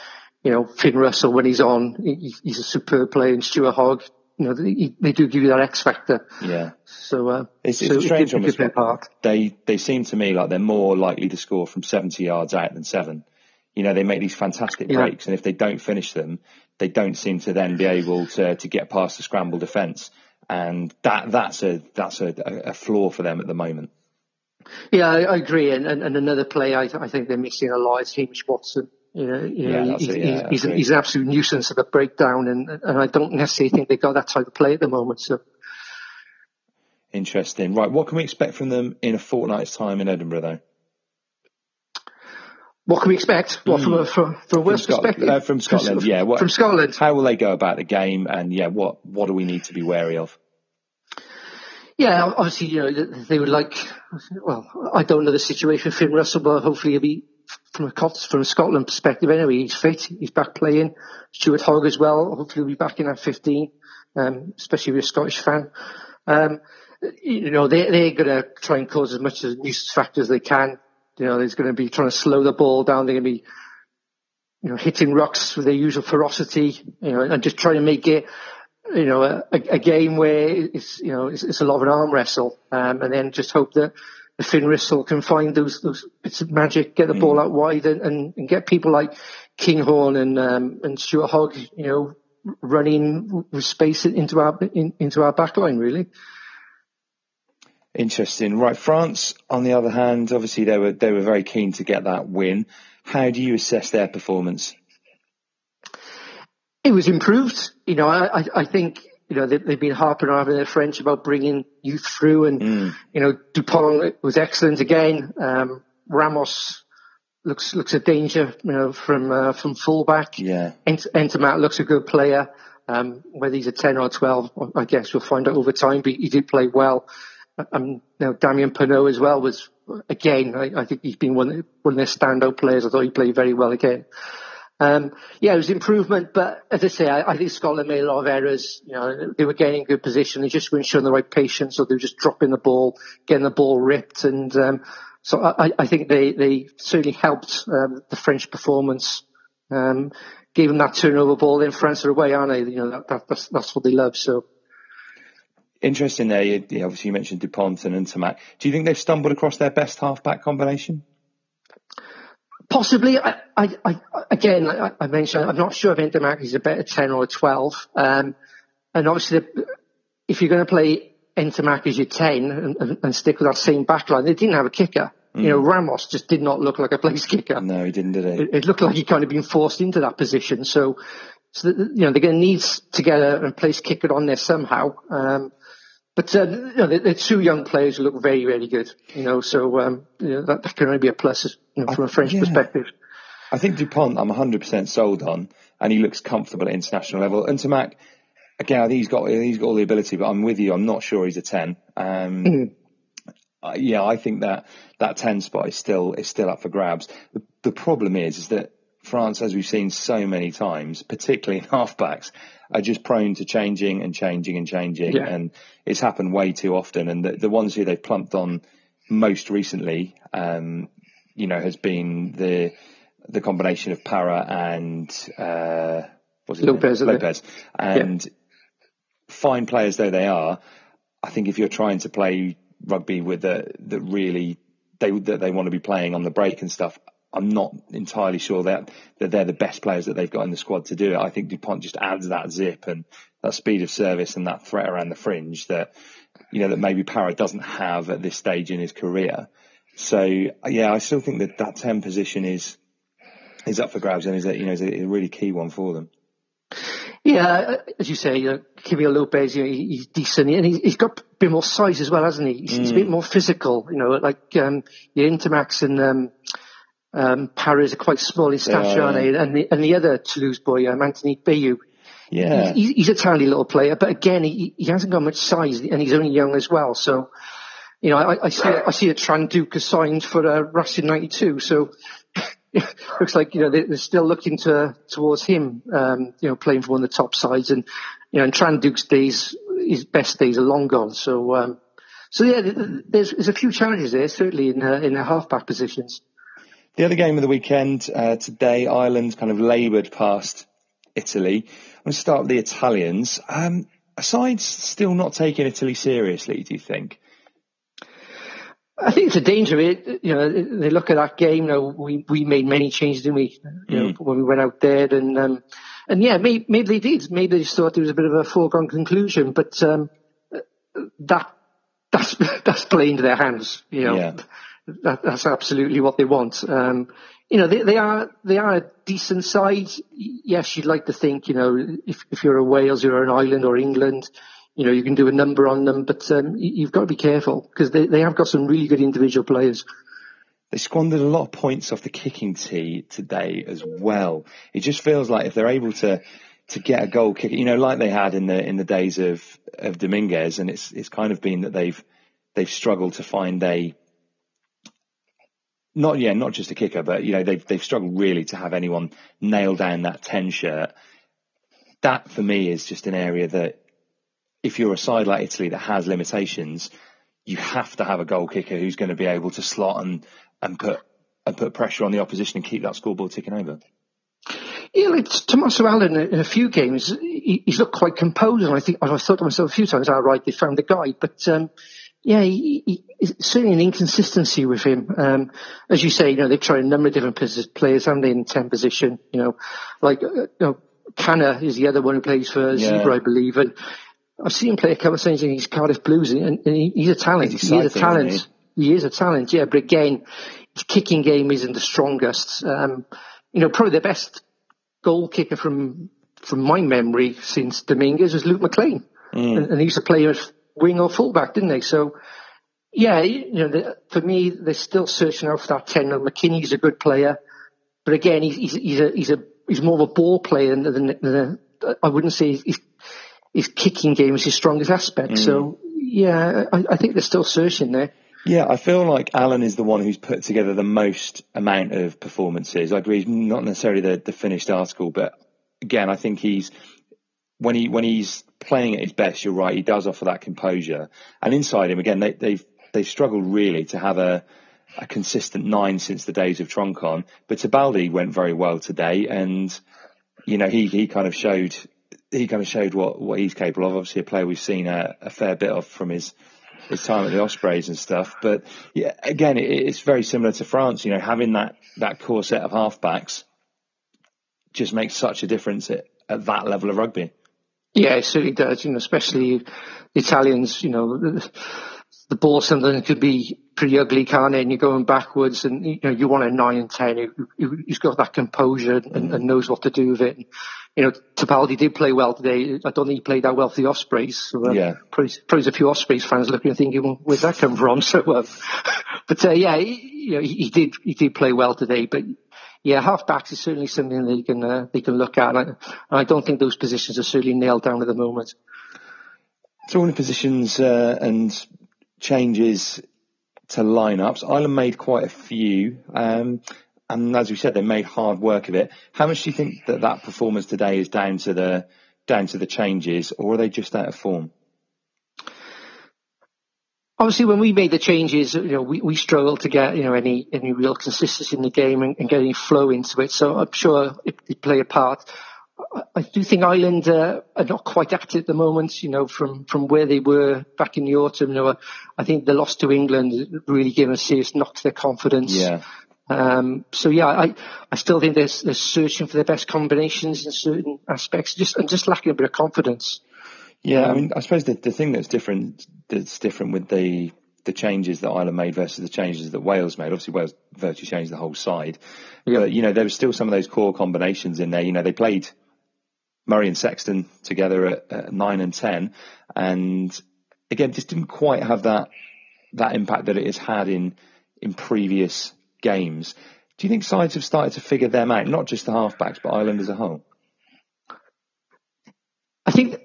you know Finn Russell when he's on, he, he's a superb player, and Stuart Hogg, you know, they, they do give you that X factor. Yeah. So uh, It's, it's so strange it, one. it with could play a Scotland. part. They they seem to me like they're more likely to score from 70 yards out than seven. You know, they make these fantastic Yeah. breaks, and if they don't finish them, they don't seem to then be able to to get past the scramble defence, and that that's a that's a, a flaw for them at the moment. Yeah, I, I agree. And, and, and another play I, I think they're missing a lot is Hamish Watson. You know, you Yeah, know he's, it, yeah, he's, he's an absolute nuisance at a breakdown, and, and I don't necessarily think they've got that type of play at the moment. So, Interesting. Right, what can we expect from them in a fortnight's time in Edinburgh, though? what can we expect? What from a from, from a Wales Scot- perspective? uh, from Scotland, yeah. What, From Scotland. How will they go about the game, and yeah, what what do we need to be wary of? Yeah, obviously, you know, they would like, well, I don't know the situation for Russell, but hopefully he'll be, from a, from a Scotland perspective anyway, he's fit, he's back playing. Stuart Hogg as well, hopefully he'll be back in at 15, um, especially if you're a Scottish fan. Um, you know, they, they're going to try and cause as much as nuisance factor as they can. You know, there's going to be trying to slow the ball down, they're going to be, you know, hitting rucks with their usual ferocity, you know, and just trying to make it, you know, a, a game where it's, you know, it's, it's a lot of an arm wrestle, um, and then just hope that the Finn Russell can find those, those bits of magic, get the ball out wide and, and, and get people like Kinghorn and, um, and Stuart Hogg, you know, running with space into our, in, into our back line, really. Interesting. Right, France, on the other hand, obviously they were they were very keen to get that win. How do you assess their performance? It was improved. You know, I, I, think, you know, they, they've been harping on their French about bringing youth through and, you know, Dupont was excellent again. Um, Ramos looks, looks a danger, you know, from, uh, from fullback. Yeah. Ent- Ntamack looks a good player. Um, whether he's a 10 or a 12, I guess we'll find out over time, but he did play well. Um, know, Damian Penaud as well was, again, I, I think he's been one, one of their standout players. I thought he played very well again. Um, yeah, it was improvement, but as I say, I, I think Scotland made a lot of errors. You know, they were getting in good position. They just weren't showing the right patience, or they were just dropping the ball, getting the ball ripped. And um, so I, I think they, they certainly helped um, the French performance. Um, gave them that turnover ball. Then France are away, aren't they? You know, that, that, that's, that's what they love. So Interesting there. You- obviously, you mentioned Dupont and Ntamack. Do you think they've stumbled across their best half-back combination? Possibly. I, I, I again, I, I mentioned, I'm not sure if Ntamack is a better 10 or a 12. Um, and obviously, the, if you're going to play Ntamack as your 10 and, and, and stick with that same backline, they didn't have a kicker. You know, Ramos just did not look like a place kicker. No, he didn't, did he? It, it looked like he'd kind of been forced into that position. So, so that, you know, they're going to need to get a, a place kicker on there somehow. Um, but uh, you know, they're, they're two young players who look very, very good. You know, so um, you know, that, that can only be a plus you know, from a French yeah. perspective. I think Dupont, I'm 100% sold on, and he looks comfortable at international level. Ntamack, again, I think he's got he's got all the ability, but I'm with you. I'm not sure he's a 10. Um, uh, yeah, I think that that 10 spot is still is still up for grabs. The, the problem is, is that France, as we've seen so many times, particularly in halfbacks, are just prone to changing and changing and changing, Yeah. and it's happened way too often. And the, the ones who they've plumped on most recently, um, you know, has been the the combination of Parra and uh, what's Lopez, name? isn't it? Lopez, and fine players though they are, I think if you're trying to play rugby with the that really they that they want to be playing on the break and stuff, I'm not entirely sure that that they're the best players that they've got in the squad to do it. I think Dupont just adds that zip and that speed of service and that threat around the fringe that you know that maybe Parra doesn't have at this stage in his career. So yeah, I still think that that ten position is is up for grabs and is a, you know is a, a really key one for them. Yeah, as you say, you know, Kivio Lopez, you know, he's decent, and he's, he's got a bit more size as well, hasn't he? He's, he's a bit more physical, you know, like um, your Ntamacks and um, um, Paris are quite small in stature, Yeah, aren't they? And the, and the other Toulouse boy, um, Anthony Belleau, Yeah, he's, he's a tiny little player, but again, he, he hasn't got much size, and he's only young as well. So, you know, I, I see I see that Trinh-Duc has signed for uh, Racing '92, so looks like you know they, they're still looking to towards him, um, you know, playing for one of the top sides, and you know, and Trinh-Duc's days, his best days are long gone. So, um, so yeah, there's, there's a few challenges there, certainly in uh, in the halfback positions. The other game of the weekend uh, today, Ireland kind of laboured past Italy. I'm going to start with the Italians. Um, aside, still not taking Italy seriously, do you think? I think it's a danger. It, you know, they look at that game. You know, we we made many changes, didn't we? You mm. know, when we went out there, and um, and yeah, maybe, maybe they did. Maybe they just thought it was a bit of a foregone conclusion. But um, that that's that's playing to their hands. You know, yeah. That, that's absolutely what they want. Um, you know, they, they are they are a decent side. Yes, you'd like to think, you know, if if you're a Wales, you're an Ireland or England, you know, you can do a number on them, but um, you've got to be careful because they, they have got some really good individual players. They squandered a lot of points off the kicking tee today as well. It just feels like if they're able to to get a goal kick, you know, like they had in the in the days of of Dominguez, and it's it's kind of been that they've they've struggled to find a not yeah not just a kicker, but you know they've they've struggled really to have anyone nail down that ten shirt. That for me is just an area that if you're a side like Italy that has limitations, you have to have a goal kicker who's going to be able to slot and, and put and put pressure on the opposition and keep that scoreboard ticking over. Yeah, like Tommaso Allan in a few games, he, he's looked quite composed, and I think I thought to myself a few times, "All right, they found the guy." But um, yeah, he, he, certainly an inconsistency with him. Um, as you say, you know, they've tried a number of different players, haven't they, in ten position? You know, like uh, you know, Canna is the other one who plays for yeah. Zebra, I believe, and I've seen him play a couple of times in his Cardiff Blues, and, and he, he's a talent. He's he is a talent. He? he? is a talent, yeah. But again, his kicking game isn't the strongest. Um, you know, probably the best goal kicker from from my memory since Dominguez was Luke McLean, mm. and, and, he used to play wing or fullback, didn't they? So, yeah, you know, the, for me, they're still searching out for that ten. McKinley's a good player, but again, he's he's, he's a he's a he's more of a ball player than, than, than I wouldn't say he's his kicking game is his strongest aspect. Mm. So yeah, I, I, think they're still searching there. Yeah, I feel like Allan is the one who's put together the most amount of performances. I agree, not necessarily the, the finished article, but again, I think he's when he when he's playing at his best. You're right, he does offer that composure. And inside him, again, they, they've they've struggled really to have a a consistent nine since the days of Troncon. But Tebaldi went very well today, and you know he he kind of showed he kind of showed what, what he's capable of. Obviously, a player we've seen a, a fair bit of from his his time at the Ospreys and stuff. But yeah, again, it, it's very similar to France. You know, having that that core set of halfbacks just makes such a difference at, at that level of rugby. Yeah, it certainly does. You know, especially the Italians. You know, the, the ball sometimes could be pretty ugly, can't it? And you're going backwards, and you know you want a nine and ten who, who's got that composure and, and knows what to do with it. And, you know, Tebaldi did play well today. I don't think he played that well for the Ospreys. So, uh, yeah. Probably, probably a few Ospreys fans looking and thinking, well, where's that come from? So, uh, but uh, yeah, he, you know, he, he, did he did play well today. But yeah, halfbacks is certainly something they can uh, they can look at, and I, I, don't think those positions are certainly nailed down at the moment. Talking of positions uh, and changes to lineups, Ireland made quite a few. Um, and as we said, they made hard work of it. How much do you think that that performance today is down to the down to the changes, or are they just out of form? Obviously, when we made the changes, you know, we, we struggled to get you know any any real consistency in the game and, and get any flow into it. So I'm sure it, it play a part. I do think Ireland uh, are not quite at it at the moment, you know, from, from where they were back in the autumn. You know, I think the loss to England really gave them a serious knock to their confidence. Yeah. Um, so yeah, I, I still think they're, they're searching for their best combinations in certain aspects, just and just lacking a bit of confidence. Yeah, I mean, I suppose the, the thing that's different that's different with the the changes that Ireland made versus the changes that Wales made. Obviously, Wales virtually changed the whole side, yeah. but you know there was still some of those core combinations in there. You know, they played Murray and Sexton together at, at nine and ten, and again, just didn't quite have that that impact that it has had in in previous games. Do you think sides have started to figure them out, not just the halfbacks, but Ireland as a whole? I think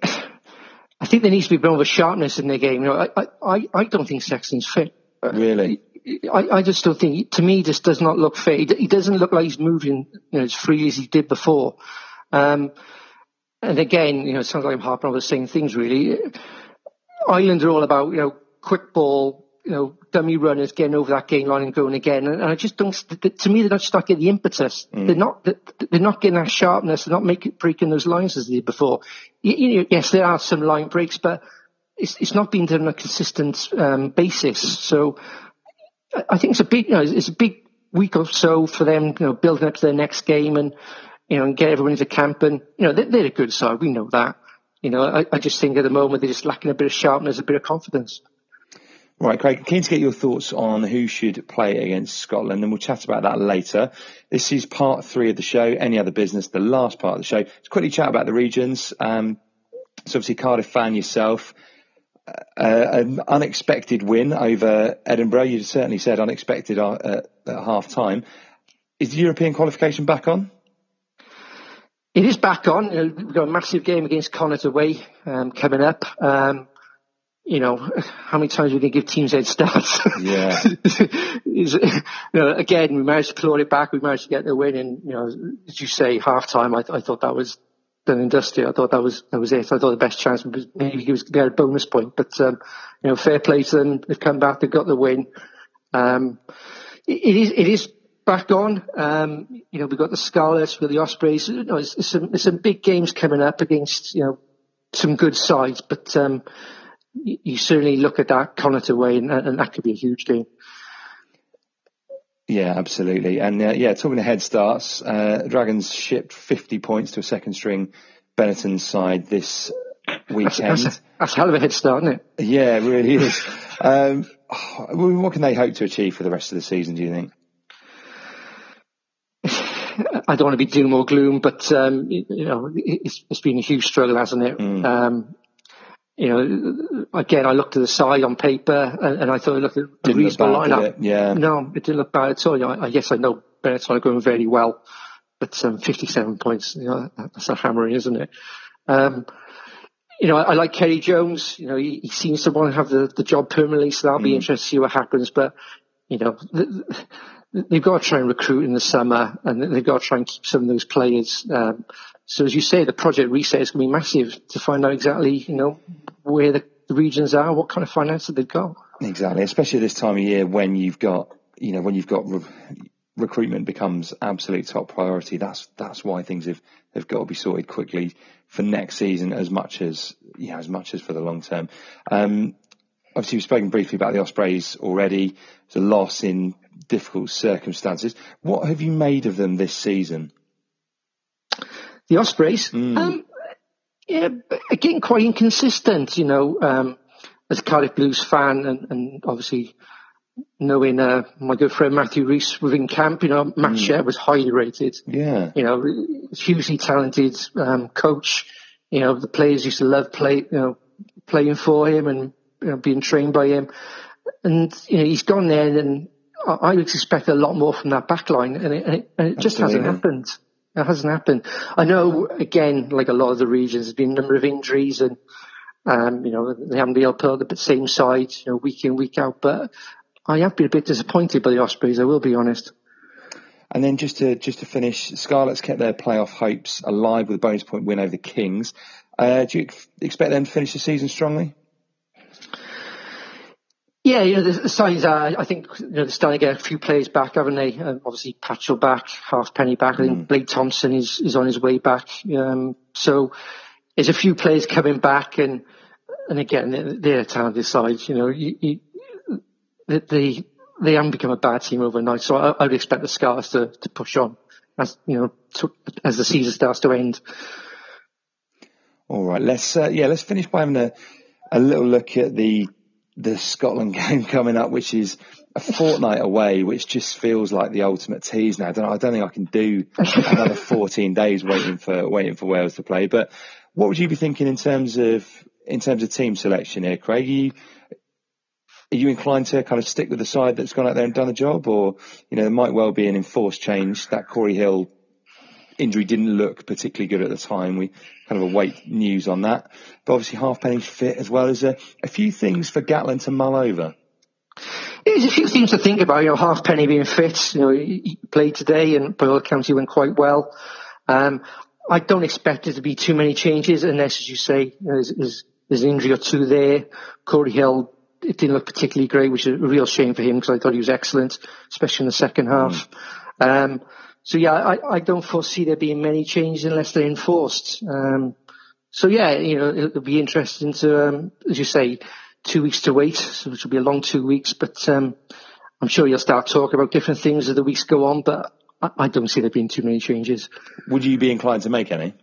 I think there needs to be a bit of a sharpness in their game. You know, I, I, I don't think Sexton's fit. Really? I, I just don't think, to me, this does not look fit. He, he doesn't look like he's moving you know, as freely as he did before. Um, and again, you know, it sounds like I'm harping on the same things really. Ireland are all about, you know, quick ball, you know, dummy runners getting over that gain line and going again. And, and I just don't. To me, they're not just not getting the impetus. Mm. They're not. They're not getting that sharpness. They're not making breaking those lines as they did before. You, you know, yes, there are some line breaks, but it's it's not being done on a consistent um, basis. So I think it's a big. You know, it's a big week or so for them. You know, building up to their next game and you know, and get everyone into camp. And you know, they're, they're a good side. We know that. You know, I, I just think at the moment they're just lacking a bit of sharpness, a bit of confidence. Right, Craig, keen to get your thoughts on who should play against Scotland, and we'll chat about that later. This is part three of the show, Any Other Business, the last part of the show. Let's quickly chat about the regions. Um, so obviously Cardiff fan yourself, uh, an unexpected win over Edinburgh. You certainly said unexpected uh, at half time. Is the European qualification back on? It is back on. We've got a massive game against Connacht away um, coming up. Um, you know, how many times are we going to give teams head starts? Yeah. you know, again, we managed to claw it back. We managed to get the win. And, you know, as you say, half time, I, I thought that was done and dusty. I thought that was, that was it. I thought the best chance was maybe he was get a bonus point. But, um, you know, fair play to them. They've come back. They've got the win. Um, it, it is, it is back on. Um, you know, we've got the Scarlets, we've got the Ospreys. You know, it's, it's, some, it's some big games coming up against, you know, some good sides. But, um, you certainly look at that Connacht away, and, and that could be a huge game. Yeah, absolutely. And uh, yeah, talking of head starts, uh, Dragons shipped 50 points to a second string Benetton side this weekend. That's, that's, that's, a hell of a head start, isn't it? Yeah, it really is. um, what can they hope to achieve for the rest of the season, do you think? I don't want to be doom or gloom, but um, you know, it's, it's been a huge struggle, hasn't it? Mm. Um, you know, again, I looked at the side on paper and, and I thought, look at the reasonable lineup. It? Yeah. No, it didn't look bad at all. You know, I, guess I know Bennett's are going very well, but um, 57 points, you know, that's a hammering, isn't it? Um, you know, I, I, like Ceri Jones. You know, he, he, seems to want to have the, the job permanently, so that'll mm. be interesting to see what happens. But, you know, the, they've got to try and recruit in the summer and they've got to try and keep some of those players. Um, so as you say, the project reset is going to be massive to find out exactly, you know, where the, regions are, what kind of finances they've got. Exactly, especially this time of year when you've got, you know, when you've got re- recruitment becomes absolute top priority. That's that's why things have have got to be sorted quickly for next season as much as yeah as much as for the long term. Um, obviously, we've spoken briefly about the Ospreys already. It's a loss in difficult circumstances. What have you made of them this season? The Ospreys. Mm. Um, yeah, again, quite inconsistent, you know, um, as a Cardiff Blues fan and, and obviously knowing uh, my good friend Matthew Rees within camp, you know, Matt mm. Shea was highly rated. Yeah. You know, hugely talented um, coach. You know, the players used to love play, you know, playing for him and you know, being trained by him. And, you know, he's gone there and I would expect a lot more from that back line and it, and it, and it just hasn't happened. It hasn't happened. I know, again, like a lot of the regions, there's been a number of injuries and, um, you know, they haven't been able to put the same side, you know, week in, week out. But I have been a bit disappointed by the Ospreys, I will be honest. And then just to just to finish, Scarlets kept their playoff hopes alive with a bonus point win over the Kings. Uh, do you expect them to finish the season strongly? Yeah, you know, the, signs are, I think, you know, they're starting to get a few players back, haven't they? Um, obviously, Patchell back, Halfpenny back. I think mm. Blade Thomson is, is on his way back. Um, so there's a few players coming back and, and again, they're, they're a talented side. You know, you, you, they, they haven't become a bad team overnight. So I, I would expect the Scars to, to push on as, you know, to, as the season starts to end. All right. Let's, uh, yeah, let's finish by having a, a little look at the the Scotland game coming up, which is a fortnight away, which just feels like the ultimate tease now. I don't, I don't think I can do another 14 days waiting for waiting for Wales to play. But what would you be thinking in terms of in terms of team selection here, Craig? Are you, are you inclined to kind of stick with the side that's gone out there and done the job, or you know, there might well be an enforced change that Cory Hill injury didn't look particularly good at the time. We kind of await news on that. But obviously, Halfpenny's fit as well as a, a few things for Gatland to mull over. There's a few things to think about. You know, Halfpenny being fit. You know, he played today, and by all accounts, he went quite well. Um, I don't expect there to be too many changes, unless, as you say, there's, there's, there's, an injury or two there. Cory Hill it didn't look particularly great, which is a real shame for him because I thought he was excellent, especially in the second half. Mm. Um, so yeah, I, I don't foresee there being many changes unless they're enforced. Um, so yeah, you know, it'll be interesting to, um, as you say, two weeks to wait, so which will be a long two weeks, but, um, I'm sure you'll start talking about different things as the weeks go on, but I, I don't see there being too many changes. Would you be inclined to make any?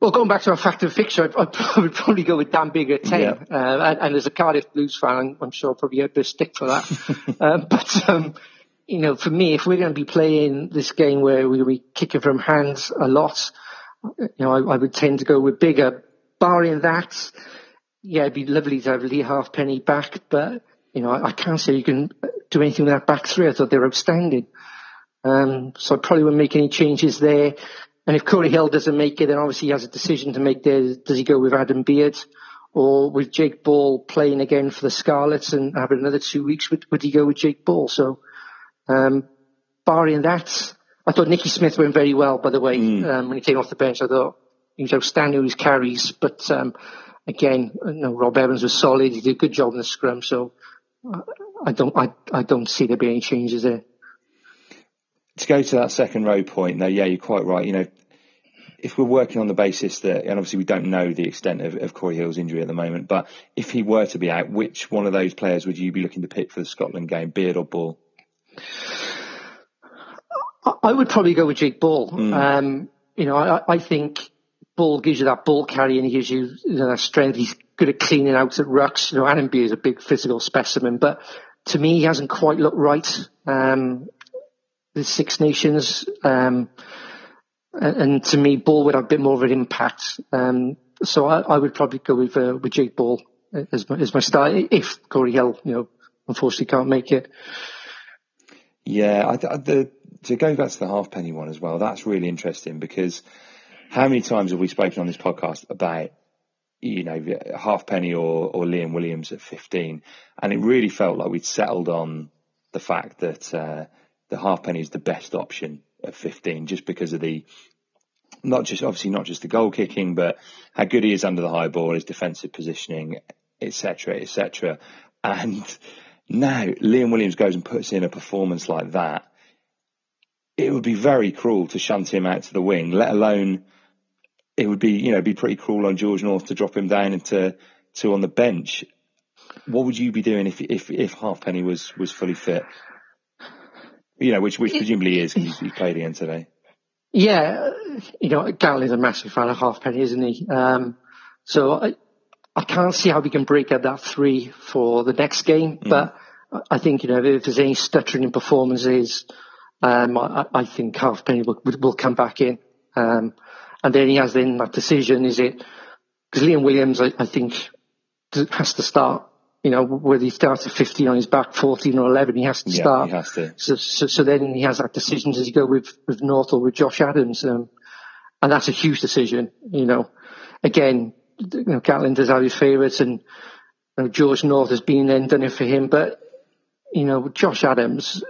Well, going back to our fact of fixture, I'd, I'd, would probably go with Dan Biggar at 10. Yeah. Uh, and, and, as a Cardiff Blues fan, I'm sure I'll probably get a bit of stick for that. um, but, um, you know, for me, if we're going to be playing this game where we're going to be kicking from hands a lot, you know, I, I would tend to go with Biggar. Barring that, yeah, it'd be lovely to have Lee Halfpenny back, but, you know, I, I can't say you can do anything with that back three. I thought they were outstanding. Um, so I probably wouldn't make any changes there. And if Cory Hill doesn't make it, then obviously he has a decision to make there. Does he go with Adam Beard or with Jake Ball playing again for the Scarlets and having another two weeks? Would, would he go with Jake Ball? So, um, barring that, I thought Nicky Smith went very well, by the way, mm. um, when he came off the bench. I thought he was outstanding with his carries, but, um, again, you know, Rob Evans was solid. He did a good job in the scrum. So uh, I don't, I, I don't see there being any changes there to go to that second row point, though, yeah, you're quite right. You know, if we're working on the basis that, and obviously we don't know the extent of, of Cory Hill's injury at the moment, but if he were to be out, which one of those players would you be looking to pick for the Scotland game, Beard or Ball? I would probably go with Jake Ball. Mm. Um, you know, I, I, think Ball gives you that ball carry and he gives you, you know, that strength. He's good at cleaning out at rucks. You know, Adam is a big physical specimen, but to me, he hasn't quite looked right. Um, the Six Nations. Um, and, to me, Ball would have a bit more of an impact. Um, so I, I, would probably go with, uh, with Jake Ball as my, as my start if Cory Hill, you know, unfortunately can't make it. Yeah, I, the, to go back to the Halfpenny one as well, that's really interesting because how many times have we spoken on this podcast about, you know, Halfpenny or, or Liam Williams at 15? And it really felt like we'd settled on the fact that, uh, the Halfpenny is the best option at 15 just because of the not just obviously not just the goal kicking, but how good he is under the high ball, his defensive positioning, etc., etc. And now Liam Williams goes and puts in a performance like that. It would be very cruel to shunt him out to the wing, let alone it would be you know be pretty cruel on George North to drop him down into to on the bench. What would you be doing if if if Halfpenny was was fully fit? You know, which which presumably is because he played again today. Yeah, you know, is a massive fan of Halfpenny, isn't he? Um, so I, I can't see how we can break up that three for the next game, mm. but I think, you know, if there's any stuttering in performances, um, I, I, think Halfpenny will, will come back in. Um, and then he has then that decision, is it, because Liam Williams, I, I think, has to start you know, whether he starts at 15 on his back, 14 or 11, he has to yeah, start. He has to. So, so, so, then he has that decision, does he go with, with North or with Josh Adams? Um, and that's a huge decision, you know. Again, you know, Gatland does have his favourites and you know, George North has been there and done it for him, but, you know, Josh Adams,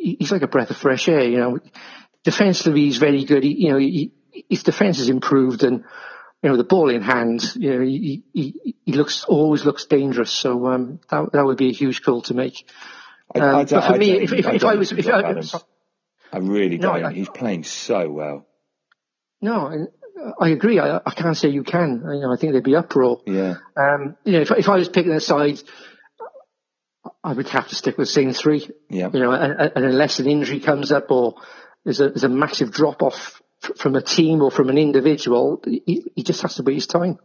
he's like a breath of fresh air, you know. Defensively, he's very good. He, you know, he, his defence has improved and, you know, the ball in hand, you know, he, he, he looks, always looks dangerous. So, um, that, that would be a huge call to make. Um, I, I um, but for I me, if, if, if I was, if I, I really no, don't. He's playing so well. No, I agree. I, I can't say you can. You know, I think there'd be uproar. Yeah. Um, you know, if, if I was picking a side, I would have to stick with Sing three. Yeah. You know, and, and unless an injury comes up or there's a, there's a massive drop off from a team or from an individual, he, he just has to wait his time.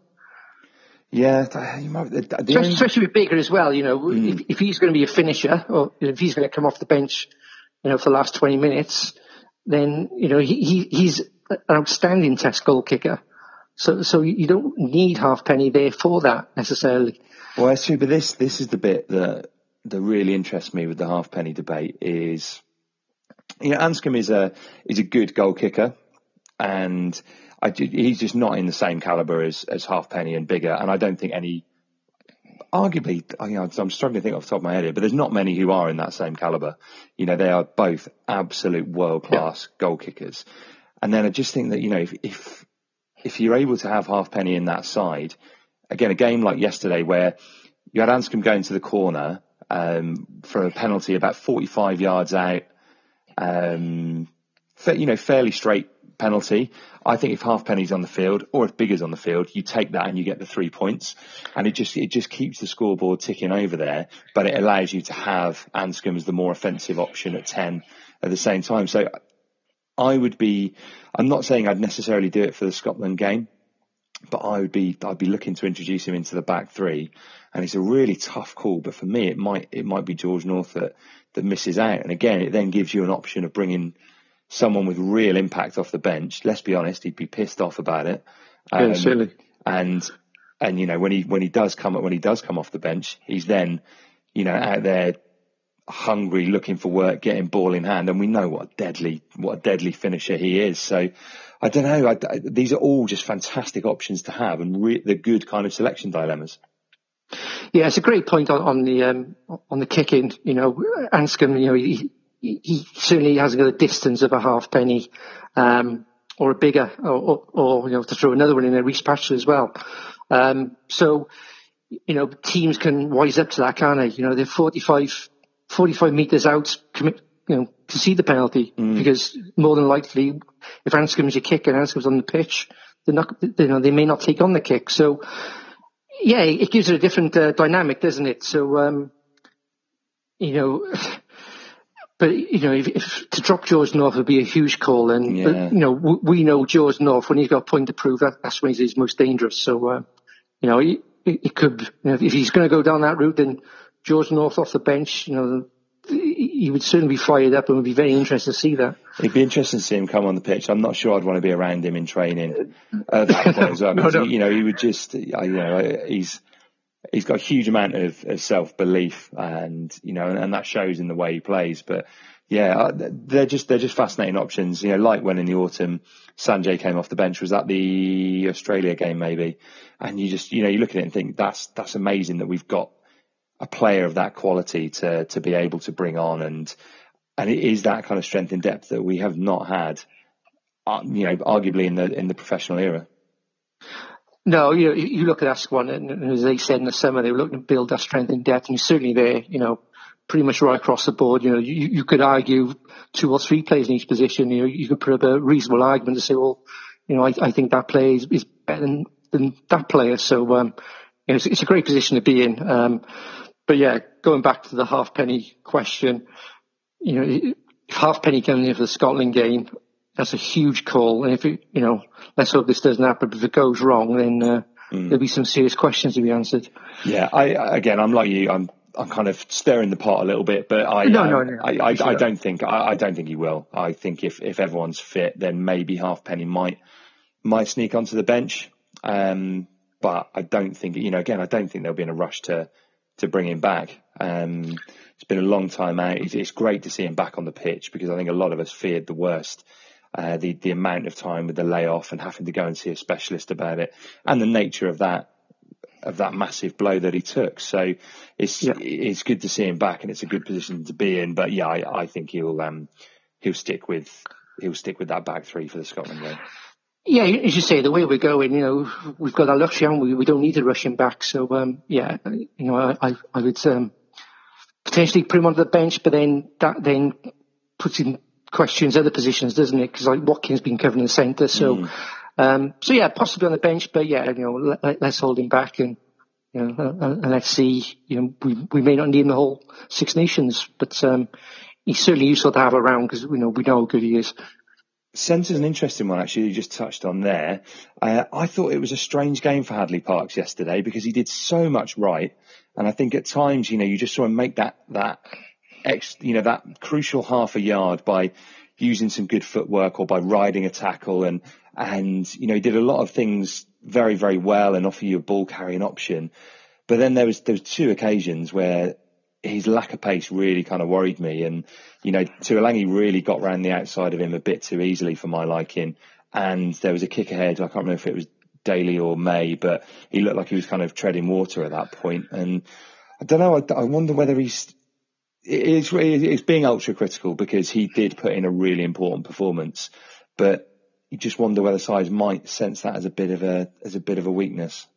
Yeah, you might, especially, only... especially, with Biggar as well. You know, mm. if, if, he's going to be a finisher or if he's going to come off the bench, you know, for the last twenty minutes, then you know he, he he's an outstanding test goal kicker. So so you don't need Halfpenny there for that necessarily. Well, that's true, but this this is the bit that that really interests me with the Halfpenny debate is, you know, Anscombe is a is a good goal kicker and I, he's just not in the same caliber as, as Halfpenny and Biggar, And I don't think any, arguably, you know, I'm struggling to think off the top of my head here, but there's not many who are in that same caliber. You know, they are both absolute world class yeah. goal kickers. And then I just think that, you know, if, if, if you're able to have Halfpenny in that side, again, a game like yesterday where you had Anscombe going to the corner um, for a penalty about 45 yards out, um, you know, fairly straight penalty. I think if Halfpenny's on the field or if Biggar's on the field, you take that and you get the three points, and it just it just keeps the scoreboard ticking over there. But it allows you to have Anscombe as the more offensive option at ten at the same time. So I would be. I'm not saying I'd necessarily do it for the Scotland game, but I would be. I'd be looking to introduce him into the back three, and it's a really tough call. But for me, it might it might be George North that that misses out, and again, it then gives you an option of bringing someone with real impact off the bench. Let's be honest, he'd be pissed off about it. Um, yeah, silly. And and you know when he when he does come when he does come off the bench, he's then you know out there hungry, looking for work, getting ball in hand, and we know what a deadly what a deadly finisher he is. So I don't know. I, I, these are all just fantastic options to have, and re- the good kind of selection dilemmas. Yeah, it's a great point on, on the um, on the kicking. You know, Anscombe. You know, he, he certainly hasn't got the distance of a Halfpenny um, or a Biggar, or, or, or, you know, to throw another one in there, Rhys Patchell as well. Um, so, you know, teams can wise up to that, can't they? You know, they're 45 45 metres out, commit, you know, to see the penalty mm. because more than likely, if Anscombe's your kick and Anscombe's on the pitch, they're not, you know, they may not take on the kick. So, yeah, it gives it a different uh, dynamic, doesn't it? So, um, you know, but you know, if, if, to drop George North would be a huge call, and yeah. but, you know, w- we know George North when he's got a point to prove that that's when he's most dangerous. So, uh, you know, it could, you know, if he's going to go down that route, then George North off the bench, you know, he would certainly be fired up and would be very interested to see that. It'd be interesting to see him come on the pitch. I'm not sure I'd want to be around him in training at that point as well. no, no. You know, he would just, you know, he's he's got a huge amount of, of self belief, and you know, and, and, that shows in the way he plays. But yeah, uh, they're just they're just fascinating options. You know, like when in the autumn Sanjay came off the bench, was that the Australia game maybe? And you just you know you look at it and think that's that's amazing that we've got a player of that quality to to be able to bring on, and and it is that kind of strength and depth that we have not had, uh, you know, arguably in the in the professional era. No, you you look at that squad, and as they said in the summer, they were looking to build that strength and depth, and certainly there, you know, pretty much right across the board. You know, you, you could argue two or three players in each position. You know, you could put up a reasonable argument to say, well, you know, I, I think that player is, is better than, than that player. So, um, you know, it's, it's, a great position to be in. Um, but yeah, going back to the Halfpenny question, you know, if Halfpenny coming in for the Scotland game, that's a huge call. And if it, you know, let's hope this doesn't happen. But if it goes wrong, then uh, mm. there'll be some serious questions to be answered. Yeah, I again, I'm like you. I'm I'm kind of stirring the pot a little bit, but I no, um, no, no, I, I, I, don't think I, I, don't think he will. I think if if everyone's fit, then maybe Halfpenny might might sneak onto the bench. Um, but I don't think you know. Again, I don't think they'll be in a rush to to bring him back. Um, it's been a long time out. It's, it's, great to see him back on the pitch because I think a lot of us feared the worst uh, the the amount of time with the layoff and having to go and see a specialist about it, and the nature of that of that massive blow that he took. So it's yeah. it's good to see him back, and it's a good position to be in. But yeah, I, I think he'll um, he'll stick with he'll stick with that back three for the Scotland game. Yeah, as you say, the way we're going, you know, we've got our luxury and we, we don't need to rush him back. So, um, yeah, you know, I, I would, um, potentially put him on the bench, but then that then puts him questions other positions, doesn't it? Because like Watkins has been covering the centre, so mm. um, so yeah, possibly on the bench, but yeah, you know, let, us hold him back and you know, and, and, let's see. You know, we we may not need him the whole Six Nations, but um, he's certainly useful to have around because you know we know how good he is. Centre's an interesting one, actually. You just touched on there. Uh, I thought it was a strange game for Hadleigh Parkes yesterday because he did so much right, and I think at times, you know, you just saw him make that that ex, you know, that crucial half a yard by using some good footwork or by riding a tackle. And, and, you know, he did a lot of things very, very well and offer you a ball carrying option. But then there was, there was two occasions where his lack of pace really kind of worried me. And, you know, Tuilagi really got round the outside of him a bit too easily for my liking. And there was a kick ahead. I can't remember if it was Daly or May, but he looked like he was kind of treading water at that point. And I don't know. I, I wonder whether he's it's it's being ultra critical because he did put in a really important performance, but you just wonder whether size might sense that as a bit of a as a bit of a weakness.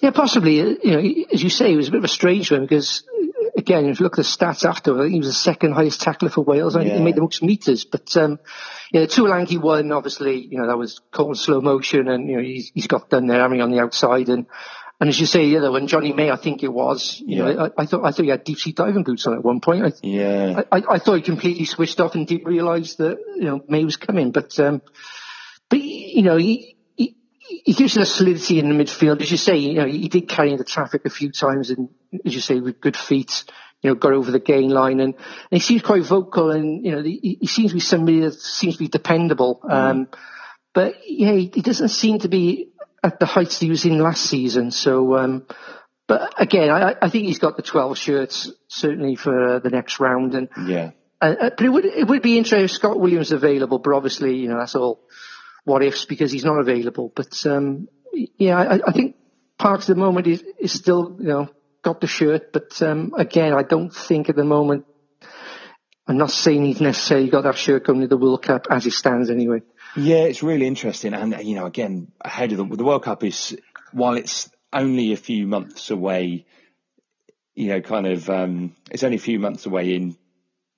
Yeah, possibly. You know, as you say, it was a bit of a strange one because, again, if you look at the stats after, I think he was the second highest tackler for Wales. I think he made the most meters. But, um, yeah, the Tuilagi one, obviously, you know, that was caught in slow motion and, you know, he's, he's got done there, having on the outside. And, and as you say, the other one, Jonny May, I think it was, you Yeah. know, I, I thought, I thought he had deep sea diving boots on at one point. I, Yeah. I, I thought he completely switched off and didn't realise that you know May was coming. But um, but you know he, he gives you the solidity in the midfield, as you say. You know he did carry in the traffic a few times, and as you say, with good feet, you know, got over the gain line, and, and he seems quite vocal, and you know he, he seems to be somebody that seems to be dependable. Um, but yeah, he, he doesn't seem to be at the heights he was in last season. So. Um, but again, I, I think he's got the 12 shirts certainly for uh, the next round, and Yeah. uh, uh, but it would it would be interesting if Scott Williams is available, but obviously you know that's all what ifs because he's not available. But um, yeah, I, I think Parkes at the moment is, is still you know got the shirt, but um, again I don't think at the moment. I'm not saying he's necessarily got that shirt coming to the World Cup as it stands anyway. Yeah, it's really interesting, and you know, again, ahead of the, the World Cup is while it's only a few months away, you know, kind of, um, it's only a few months away in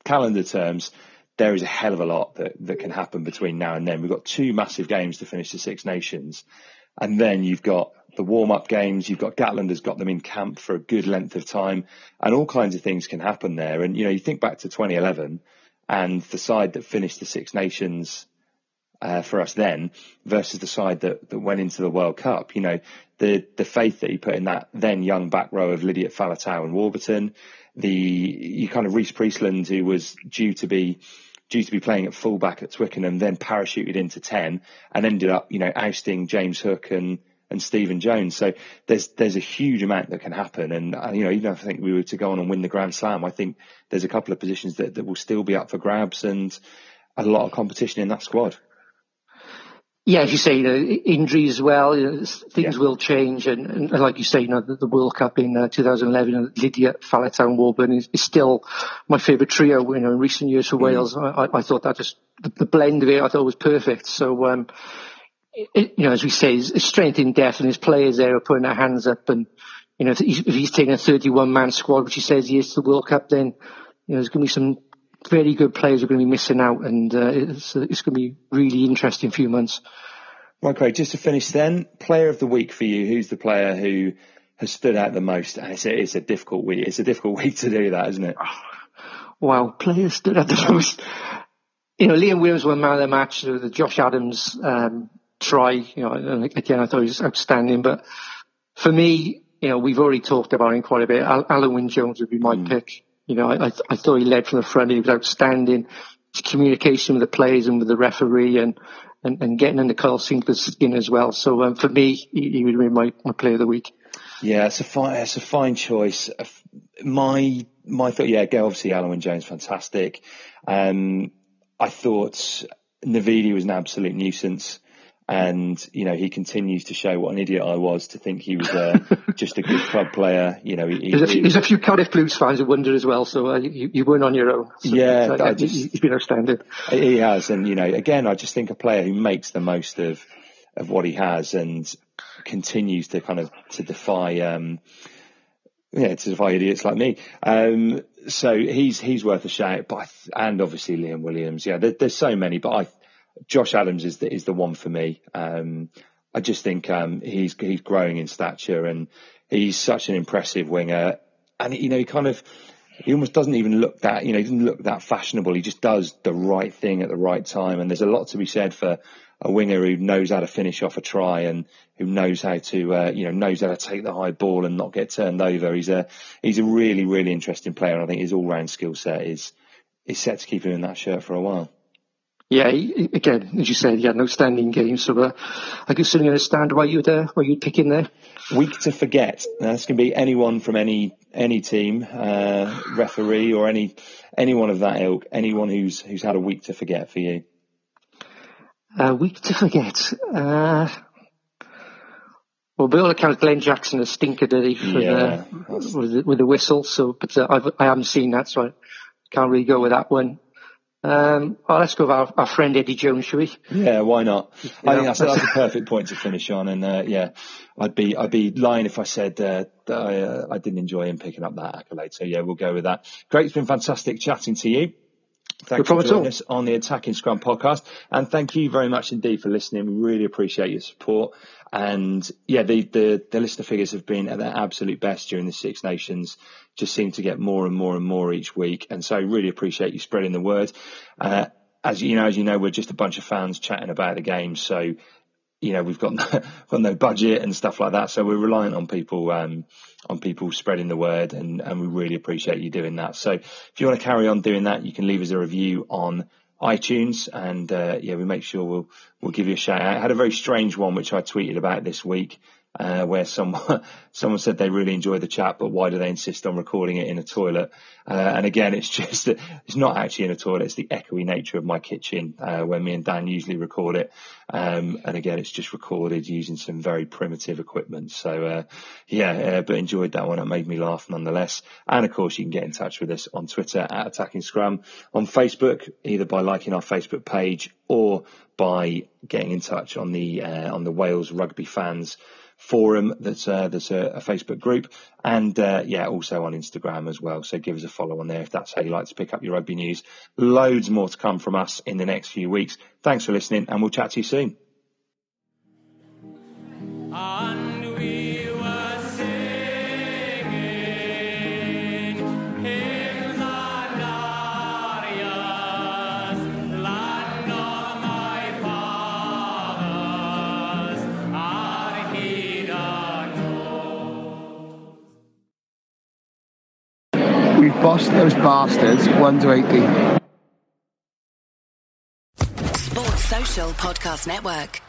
calendar terms. There is a hell of a lot that, that can happen between now and then. We've got two massive games to finish the Six Nations, and then you've got the warm-up games. You've got Gatland has got them in camp for a good length of time, and all kinds of things can happen there. And you know, you think back to 2011 and the side that finished the Six Nations uh, for us then versus the side that, that went into the World Cup. You know, the the faith that he put in that then young back row of Lydiate Faletau and Warburton, the you kind of Rhys Priestland who was due to be due to be playing at fullback at Twickenham, then parachuted into ten and ended up, you know, ousting James Hook and and Stephen Jones. So there's there's a huge amount that can happen, and uh, you know, even if I think we were to go on and win the Grand Slam, I think there's a couple of positions that, that will still be up for grabs and a lot of competition in that squad. Yeah, as you say, you know, injuries as well, you know, things Yeah. will change. And, and like you say, you know, the, the World Cup in uh, 2011, Lydiate, Faletau and Warburton is, is still my favourite trio, you know, in recent years for Wales. I, I, thought that just, the, the blend of it, I thought was perfect. So, um, it, you know, as we say, his, his strength in depth and his players there are putting their hands up. And, you know, if he's, if he's taking a 31 man squad, which he says he is to the World Cup, then, you know, there's going to be some very good players are going to be missing out. And, uh, it's, it's going to be really interesting few months. Right, Craig, just to finish then, player of the week for you. Who's the player who has stood out the most? And it's a, it's a difficult week. It's a difficult week to do that, isn't it? Wow, players stood out the most. You know, Liam Williams won man of the match. The Josh Adams um, try, you know, and again, I thought he was outstanding. But for me, you know, we've already talked about him quite a bit. Al- Alun Wyn Jones would be my pick. You know, I, I, thought he led from the front. He was outstanding. His communication with the players and with the referee and, and, and getting under Kyle Sinckler's skin as well. So um, for me, he, he would be my, my player of the week. Yeah, it's a fine, it's a fine choice. Uh, My, my thought, yeah, go obviously Alun Jones, fantastic. Um, I thought Navidi was an absolute nuisance. And, you know, he continues to show what an idiot I was to think he was uh, just a good club player. You know, he, he, There's a, few, he- there's a few Cardiff Blues fans who wonder as well. So uh, you, you weren't on your own. So, Yeah, I uh, just- he- he's been outstanding. He has, and you know, again, I just think a player who makes the most of of what he has and continues to kind of to defy, um, yeah, to defy idiots like me. Um, so he's he's worth a shout, but th- and obviously Liam Williams. Yeah, there, there's so many, but I Josh Adams is the is the one for me. Um, I just think um, he's he's growing in stature and he's such an impressive winger, and you know, he kind of he almost doesn't even look that you know he doesn't look that fashionable. He just does the right thing at the right time, and there's a lot to be said for a winger who knows how to finish off a try and who knows how to uh, you know knows how to take the high ball and not get turned over. He's a he's a really really interesting player, and I think his all round skill set is is set to keep him in that shirt for a while. Yeah, he, again, as you said, he had an outstanding game. So uh, I can certainly understand why you'd uh, why you'd pick him there. Week to forget. That's going to be anyone from any any team, uh, referee or any anyone of that ilk. Anyone who's who's had a week to forget for you. Uh, week to forget. Uh, well, by all accounts, Glen Jackson has stinker, did he, Yeah, the, with, the, with the whistle. So, but uh, I've, I haven't seen that, so I can't really go with that one. Um, oh, let's go with our, our, friend Eddie Jones, shall we? Yeah, why not? You I know, think that's, that's, a perfect point to finish on. And uh, yeah, I'd be I'd be lying if I said uh, that I, uh, I didn't enjoy him picking up that accolade. So yeah, we'll go with that. Great, it's been fantastic chatting to you. Thanks for joining us on the Attacking Scrum podcast. And thank you very much indeed for listening. We really appreciate your support. And yeah, the, the, the listener figures have been at their absolute best during the Six Nations, just seem to get more and more and more each week. And so really appreciate you spreading the word. Uh, as you know, as you know, we're just a bunch of fans chatting about the game. So you know, we've got no, got no budget and stuff like that. So we're reliant on people, um, on people spreading the word and, and we really appreciate you doing that. So if you want to carry on doing that, you can leave us a review on iTunes and, uh, yeah, we make sure we'll, we'll give you a shout out. I had a very strange one, which I tweeted about this week uh, where someone someone said they really enjoy the chat, but why do they insist on recording it in a toilet? Uh, and again, it's just it's not actually in a toilet; it's the echoey nature of my kitchen uh, where me and Dan usually record it. Um, and again, it's just recorded using some very primitive equipment. So uh, yeah, uh, but enjoyed that one. It made me laugh nonetheless. And of course, you can get in touch with us on Twitter at Attacking Scrum, on Facebook either by liking our Facebook page or by getting in touch on the uh, on the Wales Rugby fans forum that's uh, that's a, a, Facebook group, and uh, yeah, also on Instagram as well. So give us a follow on there if that's how you like to pick up your rugby news. Loads more to come from us in the next few weeks. Thanks for listening, and we'll chat to you soon. Boss those bastards 1 to 80. Sports Social Podcast Network.